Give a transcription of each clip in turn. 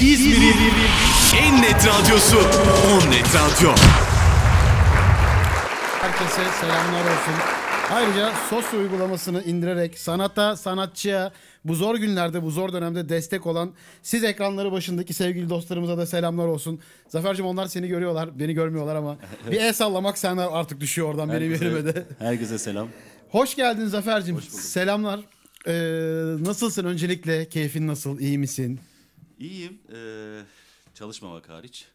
İzmir'in en net radyosu On Net Radyo. Herkese selamlar olsun. Ayrıca sos uygulamasını indirerek sanata, sanatçıya bu zor günlerde, bu zor dönemde destek olan siz ekranları başındaki sevgili dostlarımıza da selamlar olsun. Zafer'cim onlar seni görüyorlar, beni görmüyorlar ama bir el sallamak sana artık düşüyor oradan benim yerime de. herkese selam. Hoş geldin Zafer'cim. Selamlar. Ee, nasılsın öncelikle? Keyfin nasıl? İyi misin? İyiyim. Ee, çalışmamak hariç.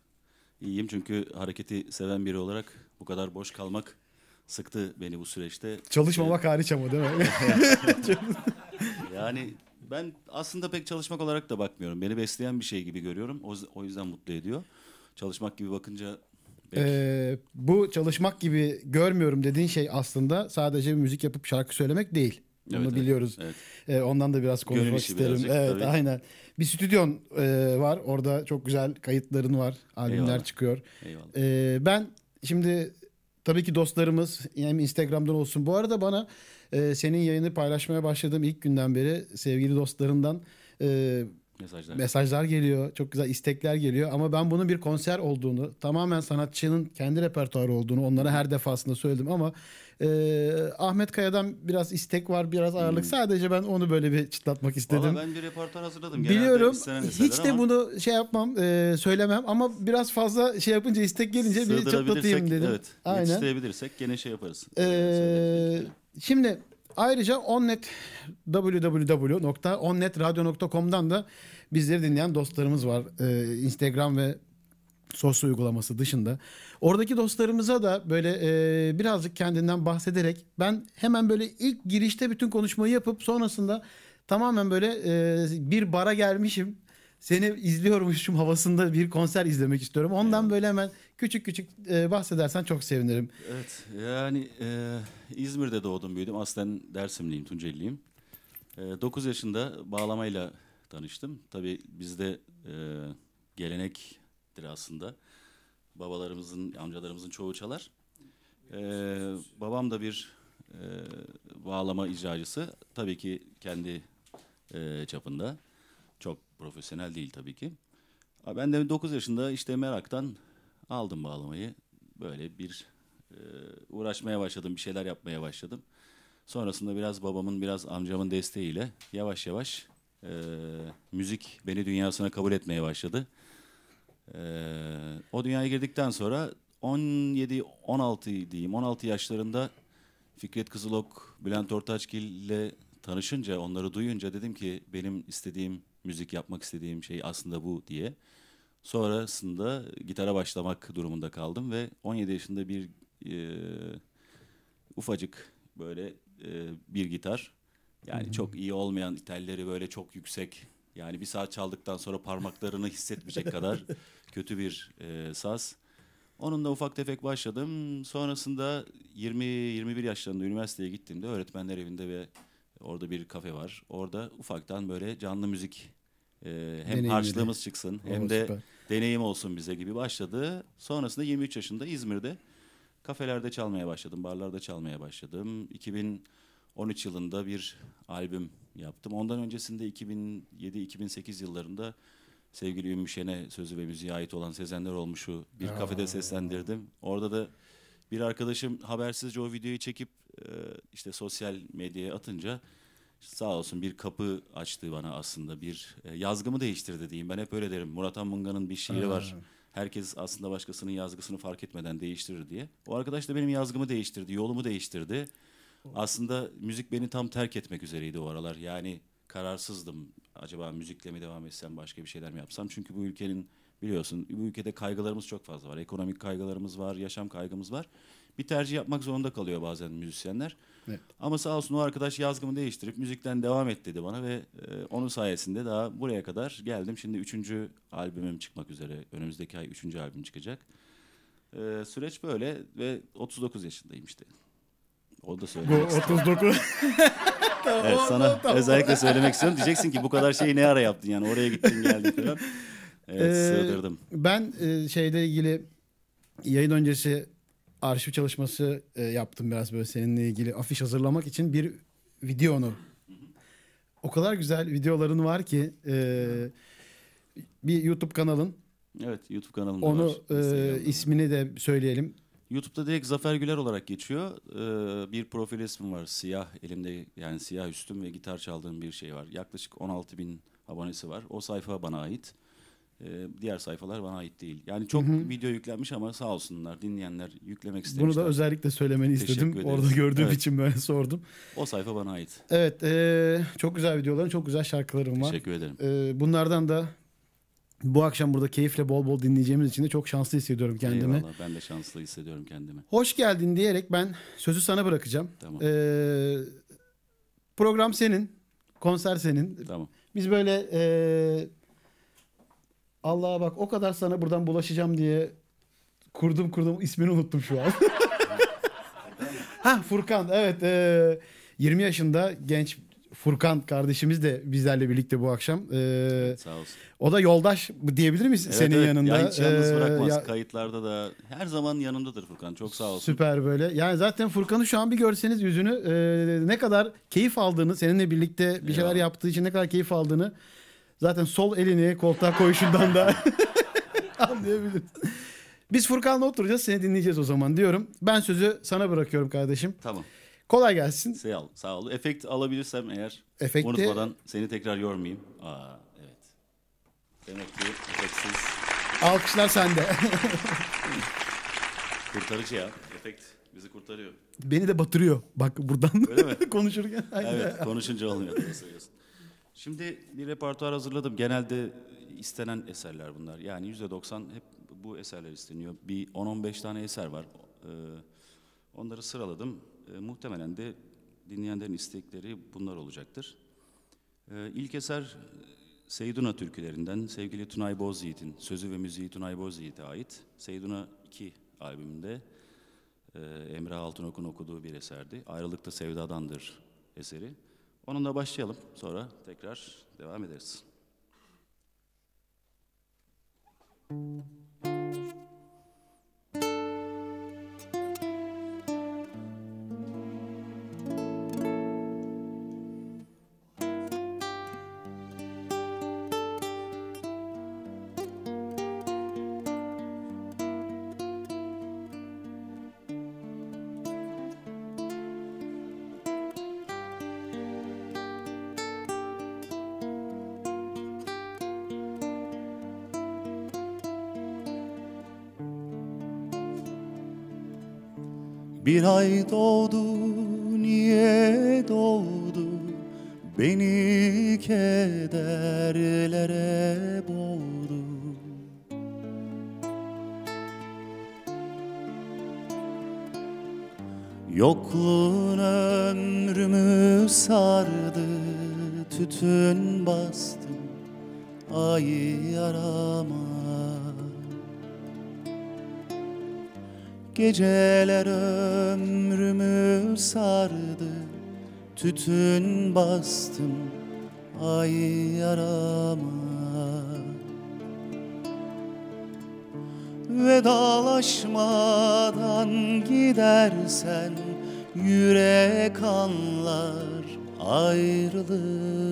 İyiyim çünkü hareketi seven biri olarak bu kadar boş kalmak sıktı beni bu süreçte. Çalışmamak hariç ama değil mi? Yani ben aslında pek çalışmak olarak da bakmıyorum. Beni besleyen bir şey gibi görüyorum. O, o yüzden mutlu ediyor. Çalışmak gibi bakınca Ee, bu çalışmak gibi görmüyorum dediğin şey aslında sadece müzik yapıp şarkı söylemek değil. Bunu Evet, biliyoruz. evet. Ee, ondan da biraz konuşmak isterim. birazcık, evet, tabii. aynen. Bir stüdyon e, var. Orada çok güzel kayıtların var. Albümler Eyvallah. çıkıyor. eyvallah. Ee, ben şimdi tabii ki dostlarımız hem Instagram'dan olsun. Bu arada bana e, senin yayını paylaşmaya başladığım ilk günden beri sevgili dostlarımdan e, Mesajlar. mesajlar geliyor. Çok güzel istekler geliyor. Ama ben bunun bir konser olduğunu, tamamen sanatçının kendi repertuarı olduğunu onlara her defasında söyledim. Ama e, Ahmet Kaya'dan biraz istek var, biraz ağırlık. Sadece ben onu böyle bir çıtlatmak istedim. Hmm. Valla ben bir repertuar hazırladım. Biliyorum. Hiç de ama bunu şey yapmam, e, söylemem ama biraz fazla şey yapınca istek gelince bir çıtlatayım dedim. Evet. Aynen. Yetiştirebilirsek gene şey yaparız. Ee, şimdi ayrıca onnet www.onnetradyo.com'dan da bizleri dinleyen dostlarımız var. Ee, Instagram ve sosyal uygulaması dışında. Oradaki dostlarımıza da böyle e, birazcık kendinden bahsederek ben hemen böyle ilk girişte bütün konuşmayı yapıp sonrasında tamamen böyle e, bir bara gelmişim. Seni izliyormuşum havasında bir konser izlemek istiyorum. Ondan böyle hemen küçük küçük e, bahsedersen çok sevinirim. Evet yani e, İzmir'de doğdum büyüdüm. Aslen Dersimliyim, Tunceliliyim. E, 9 yaşında bağlamayla tanıştım. Tabii bizde e, gelenektir aslında. Babalarımızın, amcalarımızın çoğu çalar. E, babam da bir e, bağlama icracısı. Tabii ki kendi e, çapında. Profesyonel değil tabii ki. Ben de 9 yaşında işte meraktan aldım bağlamayı. Böyle bir e, uğraşmaya başladım, bir şeyler yapmaya başladım. Sonrasında biraz babamın, biraz amcamın desteğiyle yavaş yavaş e, müzik beni dünyasına kabul etmeye başladı. E, o dünyaya girdikten sonra 17-16 diyeyim, 16 yaşlarında Fikret Kızılok, Bülent Ortaçgil ile tanışınca, onları duyunca dedim ki benim istediğim, müzik yapmak istediğim şey aslında bu diye. Sonrasında gitara başlamak durumunda kaldım ve 17 yaşında bir e, ufacık böyle e, bir gitar. Yani çok iyi olmayan telleri böyle çok yüksek. Yani bir saat çaldıktan sonra parmaklarını hissetmeyecek kadar kötü bir e, saz. Onunla ufak tefek başladım. Sonrasında 20-21 yaşlarında üniversiteye gittiğimde öğretmenler evinde ve orada bir kafe var. Orada ufaktan böyle canlı müzik e, hem harçlığımız çıksın Oo, hem de süper. deneyim olsun bize gibi başladı. Sonrasında 23 yaşında İzmir'de kafelerde çalmaya başladım, barlarda çalmaya başladım. 2013 yılında bir albüm yaptım. Ondan öncesinde 2007-2008 yıllarında sevgili Ümmü Şen'e sözü ve müziğe ait olan Sezenler Olmuş'u bir kafede seslendirdim. Orada da bir arkadaşım habersizce o videoyu çekip e, işte sosyal medyaya atınca sağ olsun bir kapı açtı bana aslında bir e, yazgımı değiştirdi diyeyim. Ben hep öyle derim. Murat Anmunga'nın bir şiiri var. Herkes aslında başkasının yazgısını fark etmeden değiştirir diye. O arkadaş da benim yazgımı değiştirdi, yolumu değiştirdi. Aslında müzik beni tam terk etmek üzereydi o aralar. Yani kararsızdım. Acaba müzikle mi devam etsem, başka bir şeyler mi yapsam? Çünkü bu ülkenin biliyorsun bu ülkede kaygılarımız çok fazla var. Ekonomik kaygılarımız var, yaşam kaygımız var. Bir tercih yapmak zorunda kalıyor bazen müzisyenler. Evet. Ama sağ olsun o arkadaş yazgımı değiştirip müzikten devam et dedi bana ve e, onun sayesinde daha buraya kadar geldim. Şimdi üçüncü albümüm çıkmak üzere. Önümüzdeki ay üçüncü albüm çıkacak. E, süreç böyle ve 39 yaşındayım işte. O da Bu söylemek istedim. 39. Evet sana özellikle söylemek istiyorum. Diyeceksin ki bu kadar şeyi ne ara yaptın yani oraya gittin geldin falan. Evet Ee, sığdırdım. Ben e, şeyle ilgili yayın öncesi arşiv çalışması e, yaptım biraz böyle seninle ilgili afiş hazırlamak için bir videonu. O kadar güzel videoların var ki e, bir YouTube kanalın. Evet YouTube kanalımda Onu var. e, ismini de söyleyelim. YouTube'da direkt Zafer Güler olarak geçiyor. Ee, bir profil ismim var. Siyah elimde yani siyah üstüm ve gitar çaldığım bir şey var. Yaklaşık 16 bin abonesi var. O sayfa bana ait. Ee, diğer sayfalar bana ait değil. Yani çok video yüklenmiş ama sağ olsunlar dinleyenler yüklemek istemişler. Bunu da özellikle söylemeni Teşekkür istedim. ederiz. Orada gördüğüm Evet. için böyle sordum. O sayfa bana ait. Evet, e, çok güzel videoların, çok güzel şarkıların var. Teşekkür ederim. E, bunlardan da bu akşam burada keyifle bol bol dinleyeceğimiz için de çok şanslı hissediyorum kendimi. Eyvallah. Ben de şanslı hissediyorum kendimi. Hoş geldin diyerek ben sözü sana bırakacağım. Tamam. E, program senin, konser senin. Tamam. Biz böyle e, Allah'a bak o kadar sana buradan bulaşacağım diye kurdum kurdum ismini unuttum şu an. ha Furkan evet e, 20 yaşında genç Furkan kardeşimiz de bizlerle birlikte bu akşam. E, Sağ olsun. o da yoldaş diyebilir miyiz Evet, senin evet. yanında? Ya hiç yalnız E, bırakmaz. ya- Kayıtlarda da her zaman yanımdadır Furkan. Çok sağ olsun. Süper böyle. Yani zaten Furkan'ı şu an bir görseniz yüzünü e, ne kadar keyif aldığını, seninle birlikte bir şeyler Eyvallah. yaptığı için ne kadar keyif aldığını zaten sol elini koltuğa koyuşundan da anlayabiliriz. Biz Furkan'la oturacağız, seni dinleyeceğiz o zaman diyorum. Ben sözü sana bırakıyorum kardeşim. Tamam. Kolay gelsin. Sağ ol. Sağ ol. Efekt alabilirsem eğer Efekti- unutmadan seni tekrar yormayayım. Aa evet. Demek ki efektsiz Alkışlar sende. kurtarıcı ya. Efekt bizi kurtarıyor. Beni de batırıyor. Bak buradan Öyle mi? konuşurken. Evet konuşunca olmuyor. Doğru söylüyorsun. Şimdi bir repertuar hazırladım. Genelde istenen eserler bunlar. Yani %90 hep bu eserler isteniyor. Bir 10-15 tane eser var. Ee, onları sıraladım. Ee, muhtemelen de dinleyenlerin istekleri bunlar olacaktır. Ee, ilk eser Seyduna türkülerinden sevgili Tunay Bozyiğit'in sözü ve müziği Tunay Bozyiğit'e ait. Seyduna 2 albümünde e, Emre Altınok'un okuduğu bir eserdi. Ayrılıkta Sevdadandır eseri. Onunla başlayalım. Sonra tekrar devam ederiz. Bir ay doğdu, niye doğdu? Beni kederlere boğdu. Yokluğun ömrümü sardı, tütün bastı, ay yarama. Geceler ömrümü sardı. Tütün bastım ay yarama. Vedalaşmadan gidersen Yürek anlar ayrılık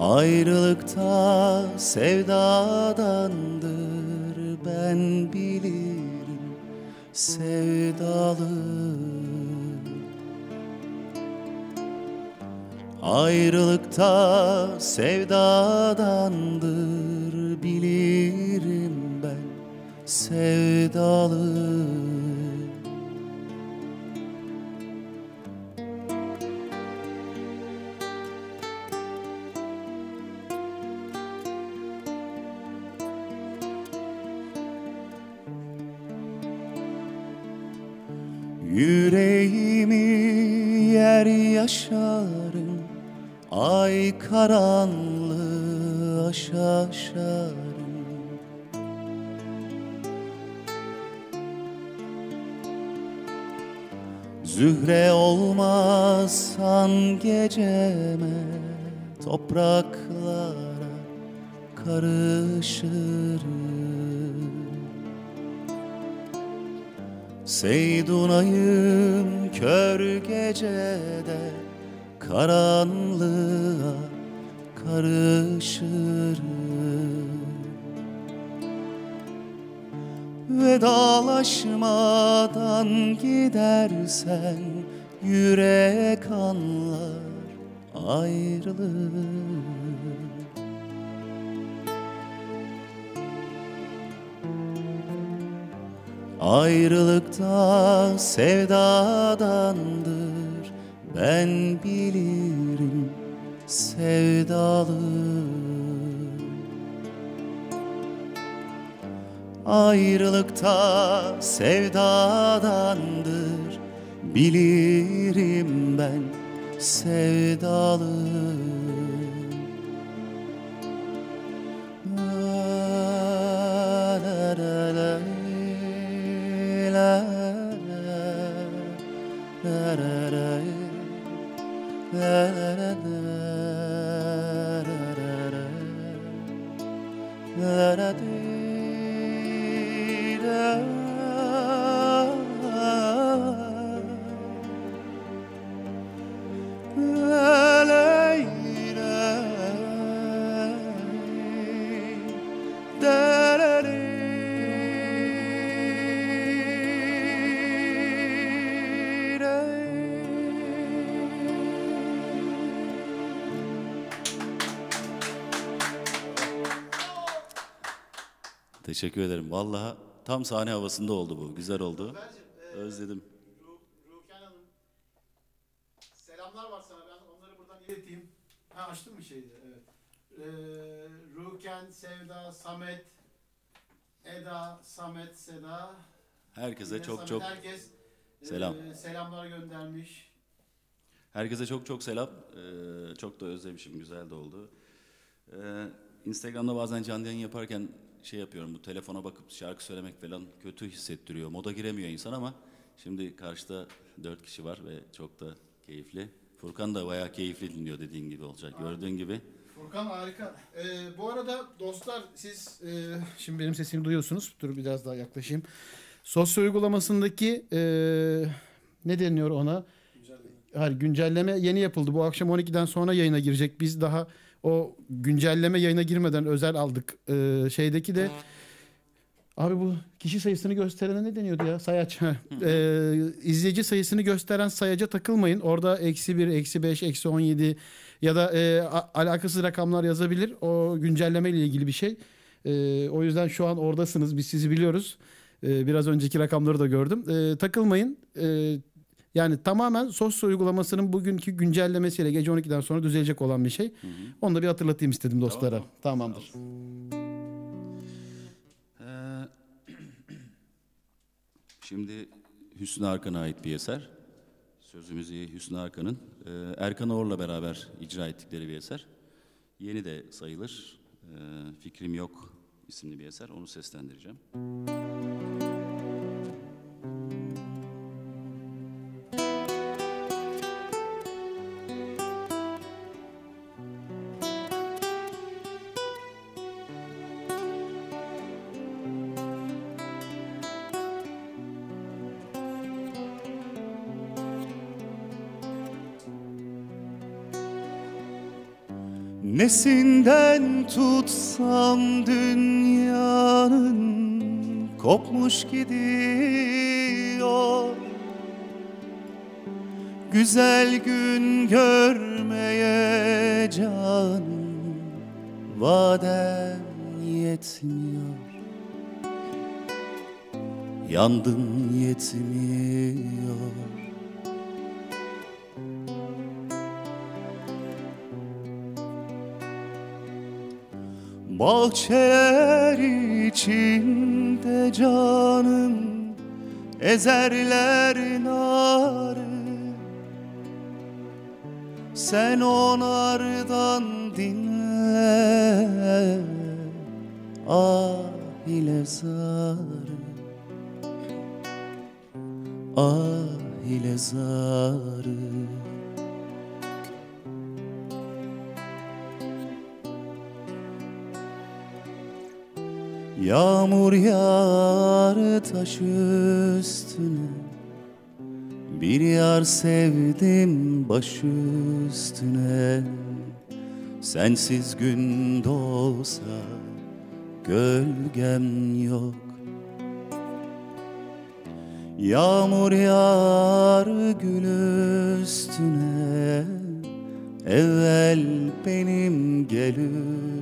Ayrılıkta sevdadandır ben bilirim sevdalı Ayrılıkta sevdadandır bilirim ben sevdalı yer yaşarım Ay karanlığı aşaşarım Zühre olmazsan geceme Topraklara karışırım. Seydunayım kör gecede karanlığa karışırım. Vedalaşmadan gidersen yürek anlar ayrılık Ayrılıkta sevdadandır Ben bilirim sevdalı. Ayrılıkta sevdadandır. Bilirim ben sevdalı that I do. Teşekkür ederim. Vallahi tam sahne havasında oldu bu. Güzel oldu. Özledim. Ruken Hanım. Selamlar var sana. Ben onları buradan ileteyim. Ha açtın mı şeydi? Evet. Ee, Ruken, Sevda, Samet, Eda, Samet, Seda. Herkese Yine çok Samet, çok herkes selam. e, selamlar göndermiş. herkese çok çok selam. Ee, çok da özlemişim. Güzel de oldu. Ee, Instagram'da bazen canlı yayın yaparken şey yapıyorum. Bu telefona bakıp şarkı söylemek falan kötü hissettiriyor. Moda giremiyor insan ama şimdi karşıda dört kişi var ve çok da keyifli. Furkan da bayağı keyifli dinliyor dediğin gibi olacak. Gördüğün gibi. Furkan harika. Ee, bu arada dostlar siz e, şimdi benim sesimi duyuyorsunuz. Dur biraz daha yaklaşayım. Sosyo uygulamasındaki e, ne deniyor ona? Hayır, güncelleme yeni yapıldı. Bu akşam 12'den sonra yayına girecek. Biz daha o güncelleme yayına girmeden özel aldık. Ee, şeydeki de Abi bu kişi sayısını gösterene ne deniyordu ya? Sayaç. Ee, izleyici sayısını gösteren sayaca takılmayın. Orada eksi 1, eksi 5, eksi 17 ya da e, alakasız rakamlar yazabilir. O güncelleme ile ilgili bir şey. Ee, o yüzden şu an oradasınız. Biz sizi biliyoruz. Ee, biraz önceki rakamları da gördüm. Ee, takılmayın. Ee, yani tamamen sosyo uygulamasının bugünkü güncellemesiyle gece 12'den sonra düzelecek olan bir şey. Onu da bir hatırlatayım istedim dostlara. Tamamdır. Ee, Şimdi Hüsnü Arkan'a ait bir eser. Sözü müziği Hüsnü Arkan'ın. Ee, Erkan Oğur'la beraber icra ettikleri bir eser. Yeni de sayılır. Ee, Fikrim Yok isimli bir eser. Onu seslendireceğim. Nesinden tutsam dünyanın kopmuş gidiyor. Güzel gün görmeye can vadem yetmiyor. Yandım yetmiyor Bahçeler içinde canım ezerler narı. Sen onlardan dinle ah ile zarı. Ah ile zarı Yağmur yağar taş üstüne Bir yar sevdim baş üstüne. Sensiz gün doğsa gölgem yok. Yağmur yağar gül üstüne Evvel benim gel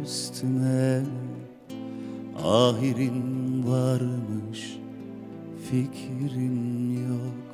üstüme Ahirin varmış fikrin yok.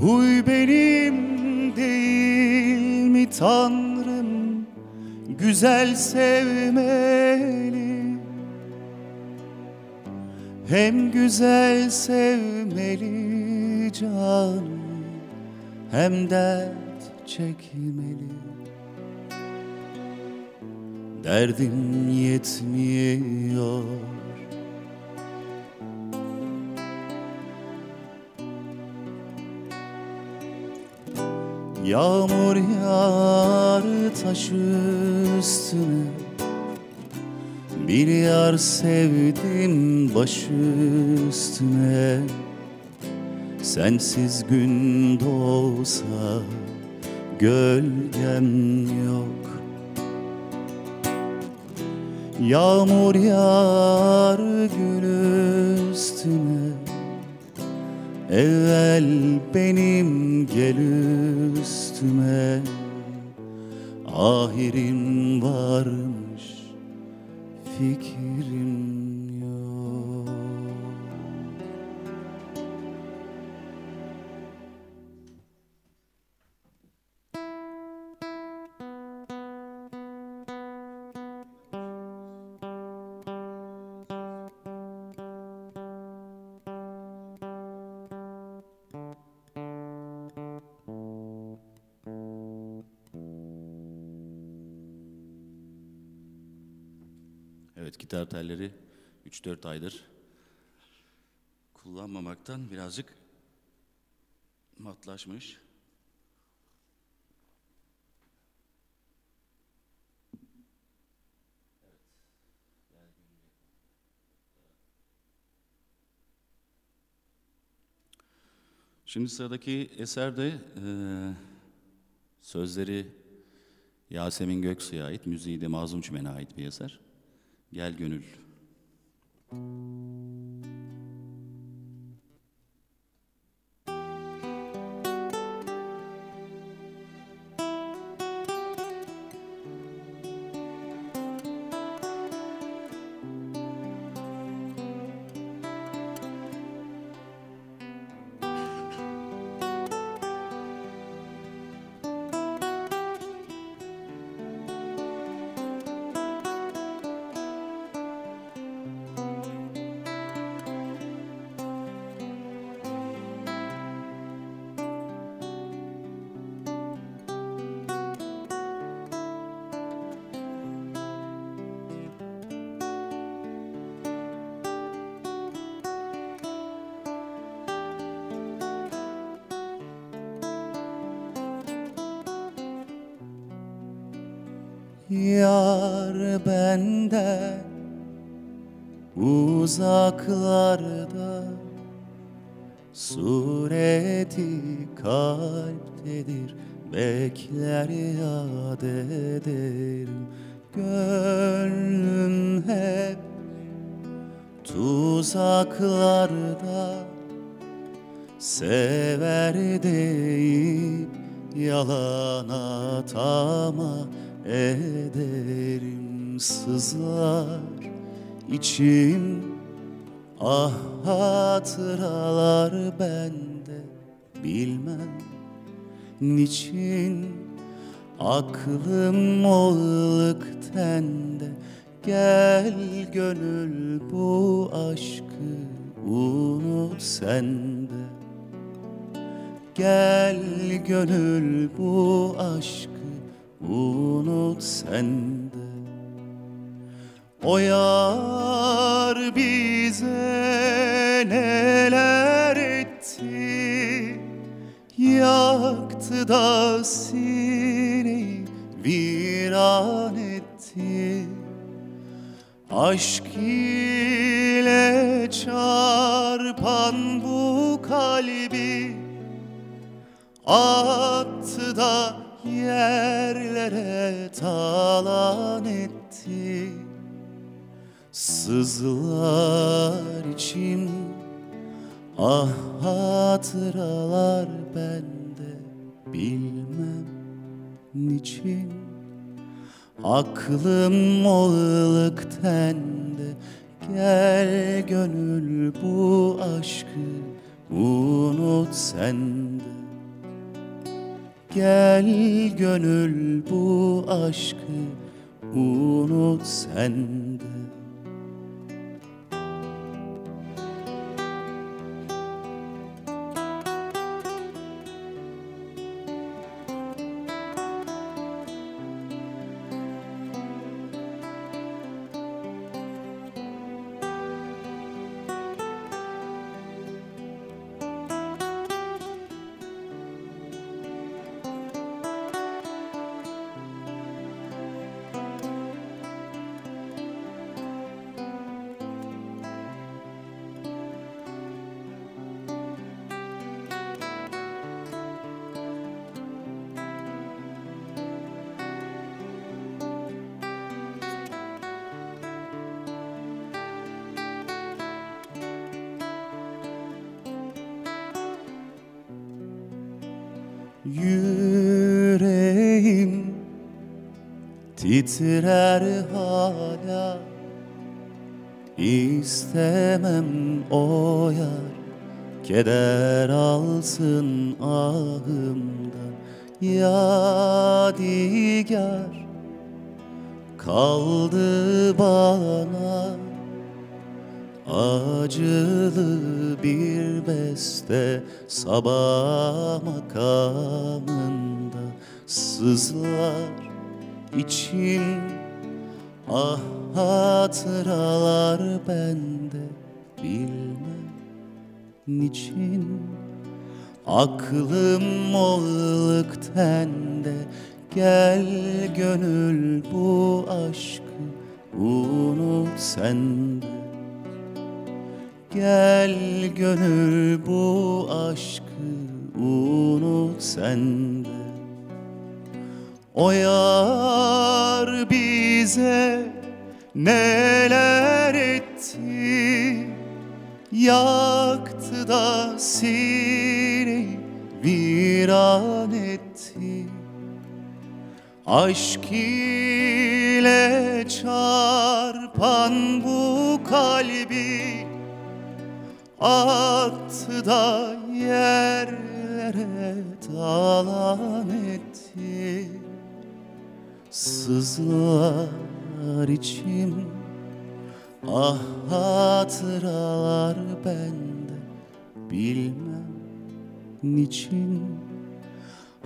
Huy benim Tanrım Güzel sevmeli. Hem güzel sevmeli canım Hem dert çekmeli. Derdim yetmiyor Yağmur yağar taş üstüne. Bir yar sevdim baş üstüne. Sensiz gün doğsa gölgem yok. Yağmur yağar gül üstüne Evvel benim gel üstüme Ahirin varmış fikrim Telleri 3-4 aydır kullanmamaktan birazcık matlaşmış. Şimdi sıradaki eserde eee, sözleri Yasemin Göksu'ya ait, müziği de Mazlum Çimen'e ait bir eser. Gel Gönül. Yar atama ederim sızlar içim Ah hatıralar bende. Bilmem niçin Aklım oğluk tende Gel gönül bu aşkı unut sende Gel gönül bu aşkı unut sende. O yar bize neler etti? Yaktı da sineyi viran etti. Aşk ile çarpan bu kalbi Attı da yerlere talan etti. Sızlar için ah hatıralar bende. Bilmem niçin Aklım o ılık tende Gel gönül bu aşkı unut sende Gel gönül bu aşkı unut sende titrer hala. İstemem o yar. Keder alsın ahımdan Yadigar Kaldı bana Acılı bir beste. Sabah makamında sızlar için. Ah hatıralar bende bilmem niçin. Aklım o ılık tende Gel gönül bu aşkı unut sende Gel gönül bu aşkı unut sende O yar bize neler etti? Yaktı da sineyi viran etti. Aşk ile çarpan bu kalbi Attı da yerlere talan etti Sızlar içim Ah hatıralar bende. Bilmem niçin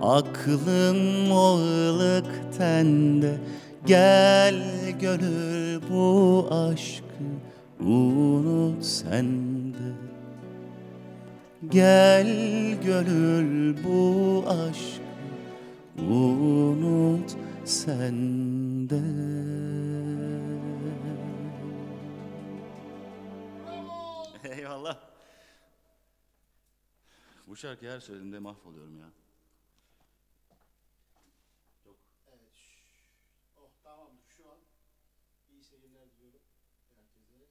Aklım o ılık tende Gel gönül bu aşkı unut sende Gel gönül bu aşkı unut sende Eyvallah. Bu şarkıyı her söylediğimde mahvoluyorum ya. Oh tamamdır şu an. iyi seyirler diliyorum herkese.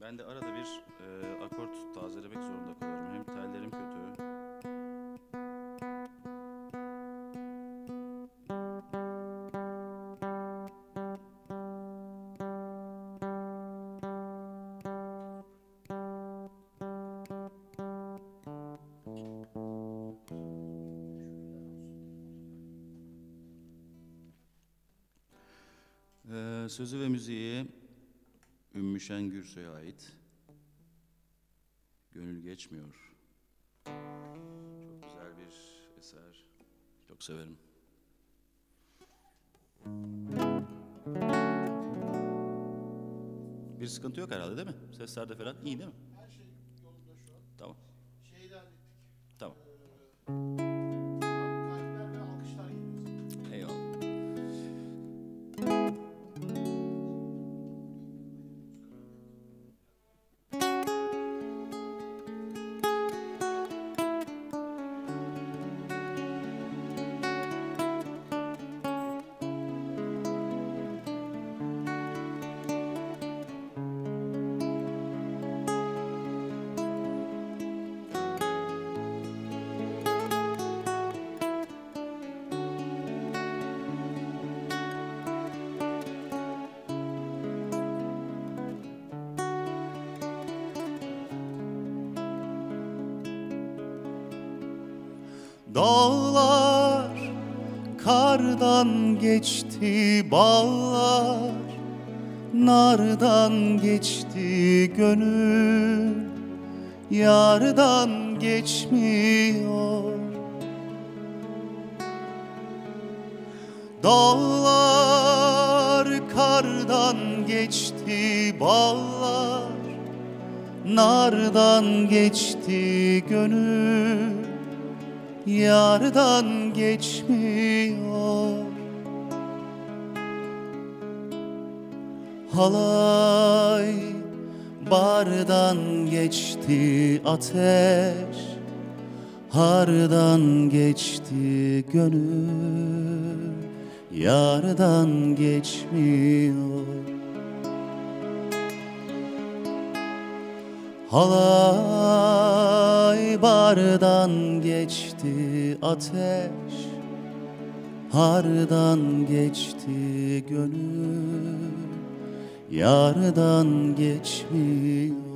Ben de arada bir e, akort tazelemek zorunda kalıyorum. Hem tellerim kötü. Sözü ve müziği Ümmü Şen Gürsoy'a ait. Gönül geçmiyor. Çok güzel bir eser. Çok severim. Bir sıkıntı yok herhalde değil mi? Seslerde falan iyi değil mi? Geçti bağlar Nardan geçti gönül Yardan geçmiyor. Dağlar kardan geçti bağlar Nardan geçti gönül yardan geçmiyor Halay bardan geçti ateş Hardan geçti gönül Yardan geçmiyor. Halay bardan geçti ateş Hardan geçti gönül Yardan geçmiyor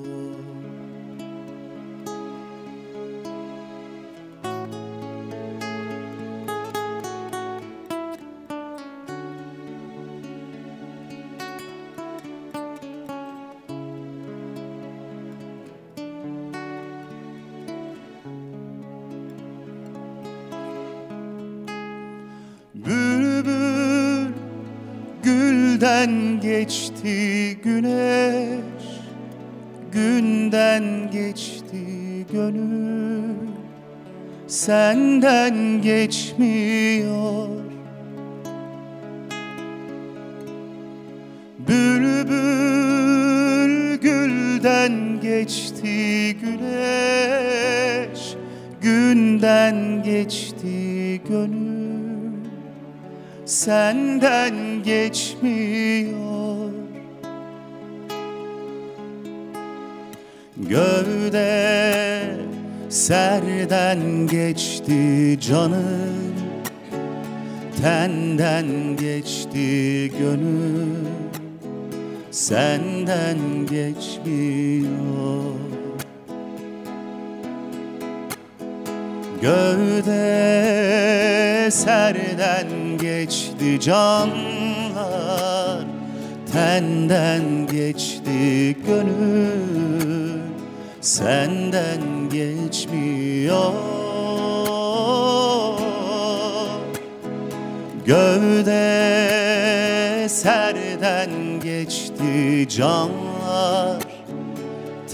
geçmiyor. Bülbül gülden geçti güneş Günden geçti gönül. Senden geçmiyor. Gövde serden geçti canım Tenden geçti gönül. Senden geçmiyor. Gövde serden geçti canlar Tenden geçti gönül Senden geçmiyor. Gövde serden geçti canlar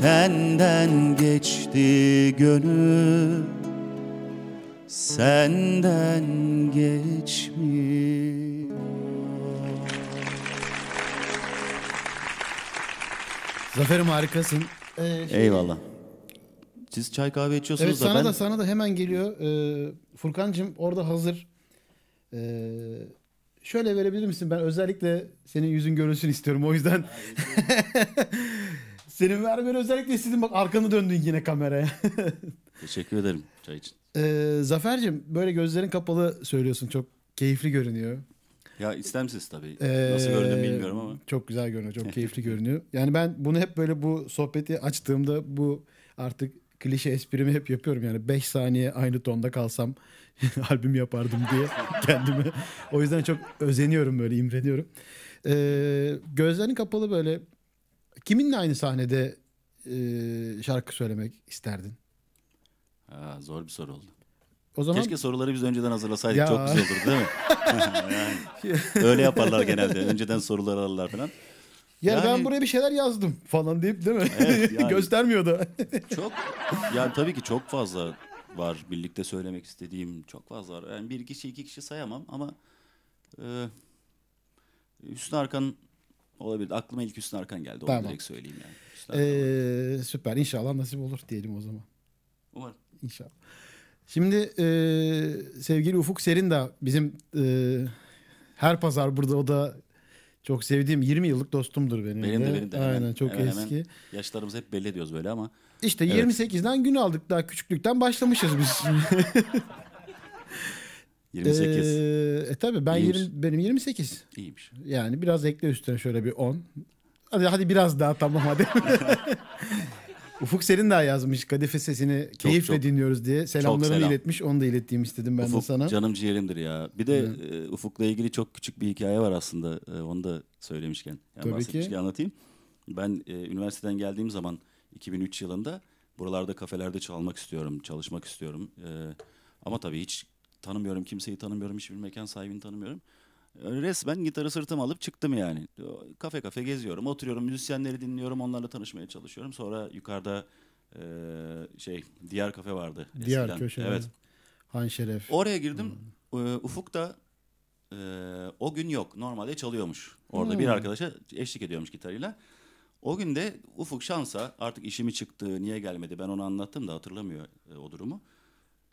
Tenden geçti gönül. Senden geçmiyor. Zafer'im harikasın. Ee, şey- Eyvallah. Siz çay kahve içiyorsunuz Evet da sana ben... da sana da hemen geliyor. Ee, Furkancığım orada hazır. Ee, şöyle verebilir misin? Ben özellikle senin yüzün görülsün istiyorum. O yüzden senin vermeni özellikle istedim. Bak arkanı döndün yine kameraya. Teşekkür ederim çay için. Ee, Zafer'cim böyle gözlerin kapalı söylüyorsun. Çok keyifli görünüyor. Ya istemsiz tabii. Ee, Nasıl gördüğümü bilmiyorum ama. Çok güzel görünüyor. Çok keyifli görünüyor. Yani ben bunu hep böyle bu sohbeti açtığımda bu artık klişe esprimi hep yapıyorum. Yani 5 saniye aynı tonda kalsam albüm yapardım diye kendime. O yüzden çok özeniyorum böyle imreniyorum. Ee, gözlerin kapalı böyle kiminle aynı sahnede e, şarkı söylemek isterdin? Ha, zor bir soru oldu. O zaman Keşke soruları biz önceden hazırlasaydık Ya. çok güzel olurdu değil mi? yani, öyle yaparlar genelde. Önceden soruları alırlar falan. ya ben Yani- buraya bir şeyler yazdım falan deyip değil mi? Evet, yani- Göstermiyor da. Çok yani tabii ki çok fazla var birlikte söylemek istediğim çok fazla var. Yani bir kişi iki kişi sayamam ama e, Hüsnü Arkan olabilir. Aklıma ilk Hüsnü Arkan geldi. Onu Tamam. direkt söyleyeyim yani. Hüsnü Arkan. Ee, süper. İnşallah nasip olur diyelim o zaman. Umarım. İnşallah. Şimdi e, sevgili Ufuk Serin de bizim e, her pazar burada o da çok sevdiğim 20 yıllık dostumdur benim, Benim de benim de. Aynen hemen- çok hemen eski. hemen yaşlarımızı hep belli ediyoruz böyle ama. İşte Evet. 28'den gün aldık daha küçüklükten başlamışız biz. 28. Ee, e tabii ben İyiymiş. 20, benim 28. İyiymiş. Yani biraz ekle üstüne şöyle bir 10. Hadi hadi biraz daha tamam hadi. Ufuk Serin daha yazmış Kadife sesini keyifle çok. dinliyoruz diye. Selamlarını selam. iletmiş. Onu da ilettiğimi istedim ben de Ufuk sana. canım ciğerimdir ya. Bir de e, Ufuk'la ilgili çok küçük bir hikaye var aslında. E, onu da söylemişken. Yani Tabii ki. anlatayım. Ben e, üniversiteden geldiğim zaman 2003 yılında buralarda kafelerde çalmak istiyorum, çalışmak istiyorum. E, ama tabii hiç tanımıyorum, kimseyi tanımıyorum, hiçbir mekan sahibini tanımıyorum. Resmen gitarı sırtıma alıp çıktım yani. Kafe kafe geziyorum, oturuyorum, müzisyenleri dinliyorum, onlarla tanışmaya çalışıyorum. Sonra yukarıda e, şey diğer kafe vardı. Diğer eskiden. köşe. Evet. Han Şeref. Oraya girdim. Ee, Ufuk da e, o gün yok. Normalde çalıyormuş. Orada bir Hmm. arkadaşa eşlik ediyormuş gitarıyla. O gün de Ufuk şansa artık işimi çıktı niye gelmedi ben onu anlattım da hatırlamıyor e, o durumu.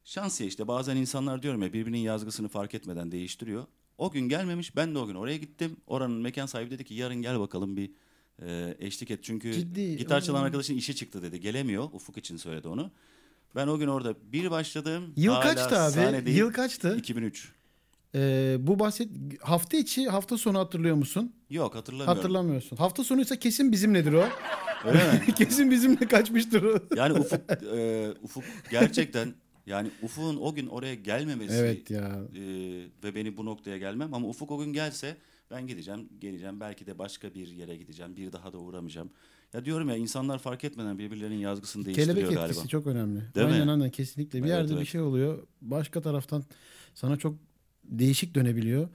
Şans ya işte bazen insanlar diyorum ya birbirinin yazgısını fark etmeden değiştiriyor. O gün gelmemiş ben de o gün oraya gittim. Oranın mekan sahibi dedi ki yarın gel bakalım bir e, eşlik et. Çünkü Ciddi, gitar çalan arkadaşın işi çıktı dedi gelemiyor. Ufuk için söyledi onu. Ben o gün orada bir başladım. Yıl hala kaçtı abi? sahnedeyim. Yıl kaçtı? 2003. Ee, bu bahset hafta içi hafta sonu hatırlıyor musun? Yok hatırlamıyorum. Hatırlamıyorsun. Hafta sonuysa kesin bizimledir o. Öyle mi? kesin bizimle kaçmıştır o. Yani Ufuk, e, Ufuk gerçekten yani Ufuk'un o gün oraya gelmemesi Evet ya. e, ve beni bu noktaya gelmem ama Ufuk o gün gelse ben gideceğim, geleceğim. Belki de başka bir yere gideceğim. Bir daha da uğramayacağım. Ya diyorum ya insanlar fark etmeden birbirlerinin yazgısını değiştiriyor Kelebek galiba. etkisi çok önemli. Değil mi? aynen aynen kesinlikle. Bir Evet, yerde bir evet. şey oluyor. Başka taraftan sana çok değişik dönebiliyor.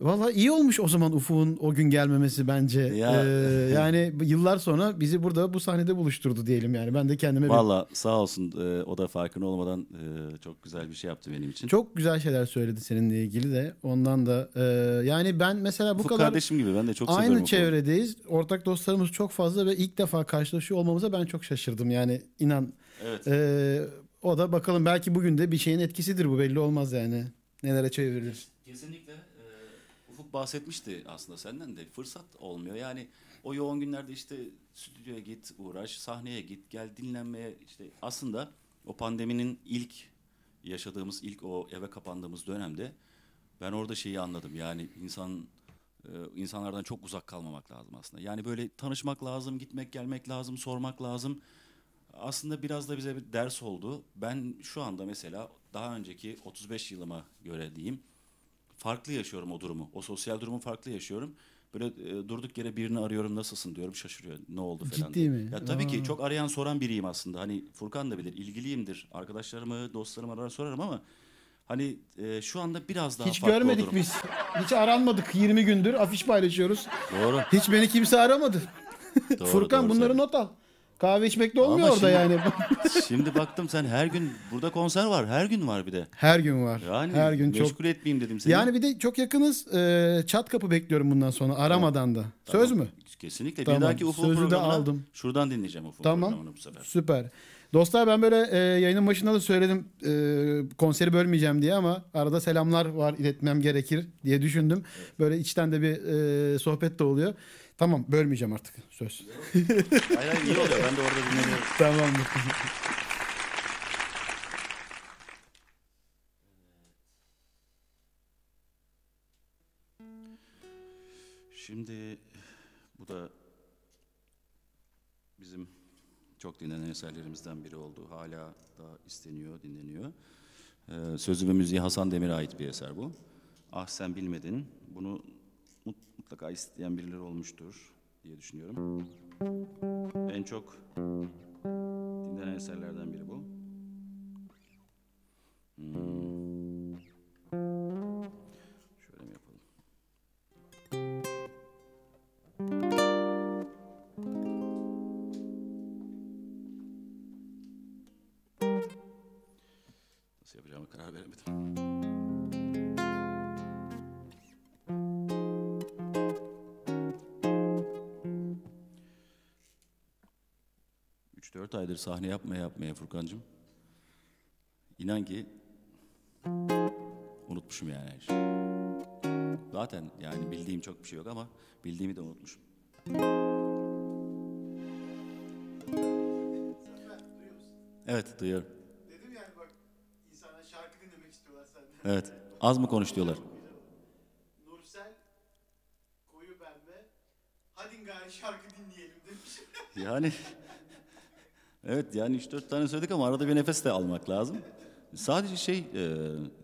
Valla iyi olmuş o zaman Ufuk'un o gün gelmemesi bence. Ya. Ee, yani yıllar sonra bizi burada bu sahnede buluşturdu diyelim yani. Ben de kendime bir- Valla sağ olsun e, o da farkında olmadan e, çok güzel bir şey yaptı benim için. çok güzel şeyler söyledi seninle ilgili de. Ondan da e, yani ben mesela bu Ufuk kadar kardeşim gibi ben de çok seviyorum aynı çevredeyiz. Ortak dostlarımız çok fazla ve ilk defa karşılaşıyor olmamıza ben çok şaşırdım. Yani inan Evet. Ee, o da bakalım belki bugün de bir şeyin etkisidir bu belli olmaz yani. Nelere çevrilir. Kesinlikle. Bahsetmişti aslında senden de. Fırsat olmuyor. Yani o yoğun günlerde işte stüdyoya git, uğraş, sahneye git, gel dinlenmeye. işte aslında o pandeminin ilk yaşadığımız, ilk o eve kapandığımız dönemde ben orada şeyi anladım. Yani insan e, insanlardan çok uzak kalmamak lazım aslında. Yani böyle tanışmak lazım, gitmek gelmek lazım, sormak lazım. Aslında biraz da bize bir ders oldu. Ben şu anda mesela daha önceki 35 yılıma göre diyeyim farklı yaşıyorum o durumu. O sosyal durumu farklı yaşıyorum. Böyle e, durduk yere birini arıyorum nasılsın diyorum şaşırıyor. Ne oldu falan. Ciddi diye. mi? Ya tabii Aa. ki çok arayan soran biriyim aslında. Hani Furkan da bilir ilgiliyimdir. Arkadaşlarımı, dostlarımı arar sorarım ama hani e, şu anda biraz daha Hiç farklı o görmedik durum. biz. Hiç aranmadık 20 gündür afiş paylaşıyoruz. Doğru. Hiç beni kimse aramadı. doğru Furkan doğru bunları söylüyorsun. not al. Kahve içmek de olmuyor Ama orada şimdi- yani. Şimdi baktım sen her gün burada konser var. Her gün var bir de. Her gün var. Yani Her gün çok. meşgul etmeyeyim dedim seni. Yani bir de çok yakınız. Ee, çat kapı bekliyorum bundan sonra aramadan da. Söz mü? Kesinlikle. Tamam, Bir dahaki UFO sözü de programına aldım. şuradan dinleyeceğim UFO Tamam. programını bu sefer. Süper. Dostlar ben böyle e, yayının başında da söyledim e, konseri bölmeyeceğim diye ama arada selamlar var iletmem gerekir diye düşündüm. Böyle içten de bir e, sohbet de oluyor. Tamam bölmeyeceğim artık söz. Hayır hayır iyi oluyor. Ben de orada dinleniyorum. Tamamdır. Şimdi bu da bizim çok dinlenen eserlerimizden biri oldu. Hala da isteniyor, dinleniyor. Ee, sözü ve müziği Hasan Demir'e ait bir eser bu. Ah sen bilmedin. Bunu mutlaka isteyen birileri olmuştur diye düşünüyorum. En çok dinlenen eserlerden biri bu. Hmm. Aydır sahne yapmaya yapmaya Furkan'cığım. İnan ki unutmuşum yani her şeyi. Zaten yani bildiğim çok bir şey yok ama bildiğimi de unutmuşum. Evet duyuyorum. Dedim yani bak insanlar şarkı dinlemek istiyorlar senden. Evet. Az mı konuş diyorlar. Nursel koyu pembe hadi gari şarkı dinleyelim demiş. Yani evet yani 3-4 tane söyledik ama arada bir nefes de almak lazım. Sadece şey e,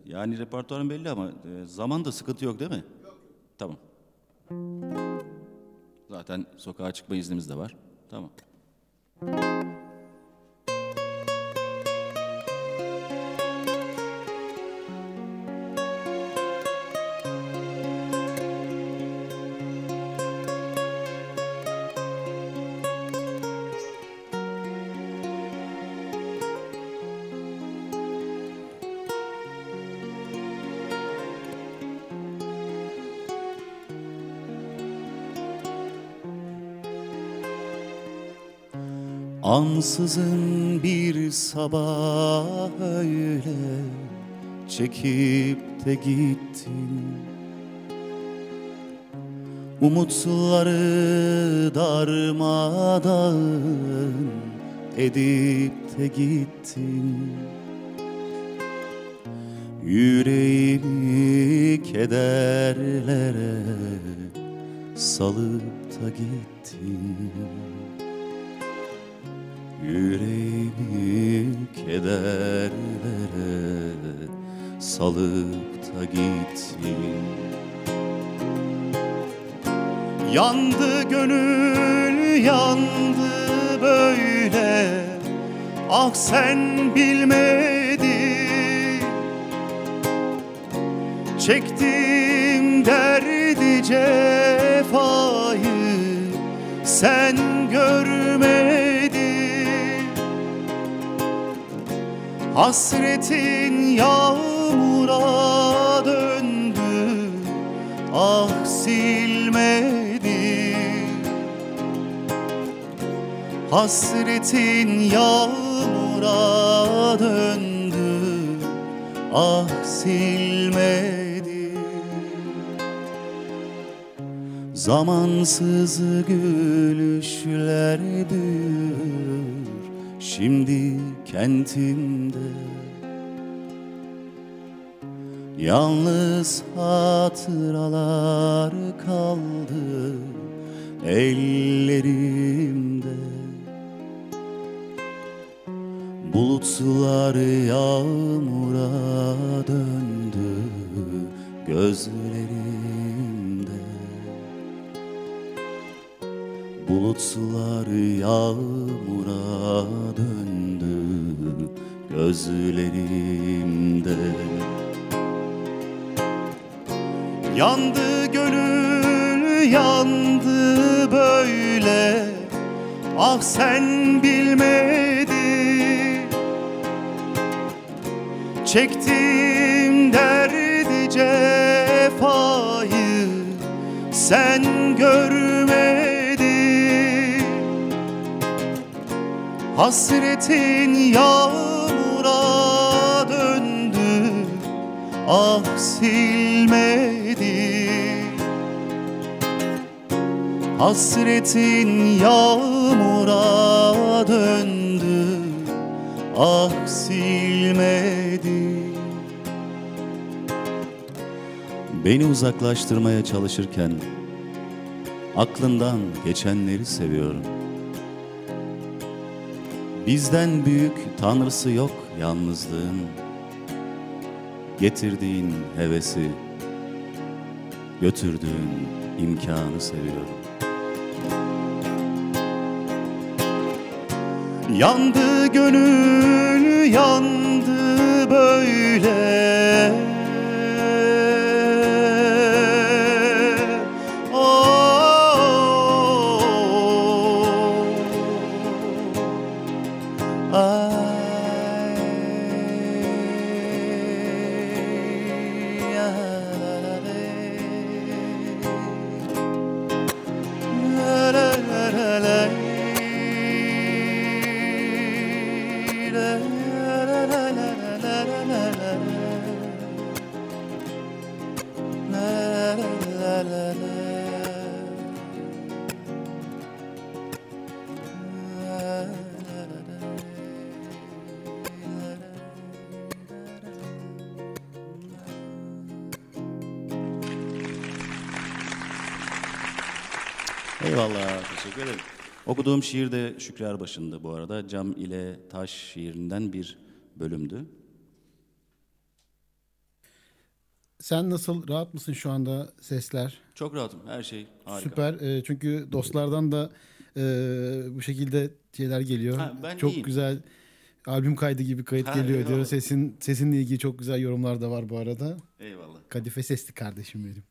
yani repertuarın belli ama e, zaman da sıkıntı yok değil mi? Yok. Tamam. Zaten sokağa çıkma iznimiz de var. Tamam. Ansızın bir sabah öyle çekip de gittin. Umutları darmadağın edip de gittin. Yüreğimi kederlere salıp da gittin Yüreğimi kederlere salıp da gittin Yandı gönül yandı böyle. Ah sen bilmedin Hasretin yağmura döndü Ah silmedi. Hasretin yağmura döndü Ah silmedi. Zamansız gülüşler büyür Şimdi kentimde Yalnız hatıralar kaldı ellerimde. Bulutlar yağmura döndü gözlerimde. Bulutlar yağmura döndü gözlerimde Yandı gönül yandı böyle. Ah sen bilmedin Çektim derdi cefayı Sen görmedin Hasretin yağmura Ah silmedi. Hasretin yağmura döndü Ah silmedi. Beni uzaklaştırmaya çalışırken Aklından geçenleri seviyorum. Bizden büyük tanrısı yok yalnızlığın Getirdiğin hevesi Götürdüğün imkanı seviyorum. Yandı gönül yandı böyle Okuduğum şiir de Şükrü Erbaşı'ndı bu arada. Cam ile Taş şiirinden bir bölümdü. Sen nasıl rahat mısın şu anda sesler? Çok rahatım, her şey harika. Süper. Ee, çünkü dostlardan da e, bu şekilde şeyler geliyor. Ha, ben çok iyiyim. güzel albüm kaydı gibi kayıt Ha, geliyor diyor. eyvallah. Sesin sesinle ilgili çok güzel yorumlar da var bu arada. Eyvallah. Kadife sesli kardeşim benim.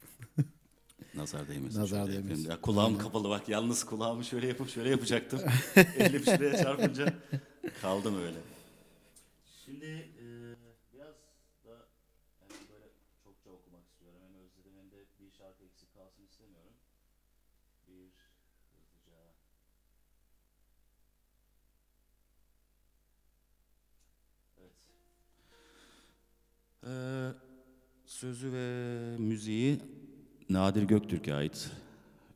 Nazar değmesin. Nazar şöyle değmesin. Ya, kulağım kapalı bak. Yalnız kulağımı şöyle yapıp şöyle yapacaktım. Elim şuraya çarpınca kaldım öyle. Şimdi e, biraz da yani böyle çokça okumak istiyorum. Hem özledim hem de bir şarkı eksik kalsın istemiyorum. Bir hızlıca Evet. Ee, sözü ve müziği Nadir Göktürk'e ait.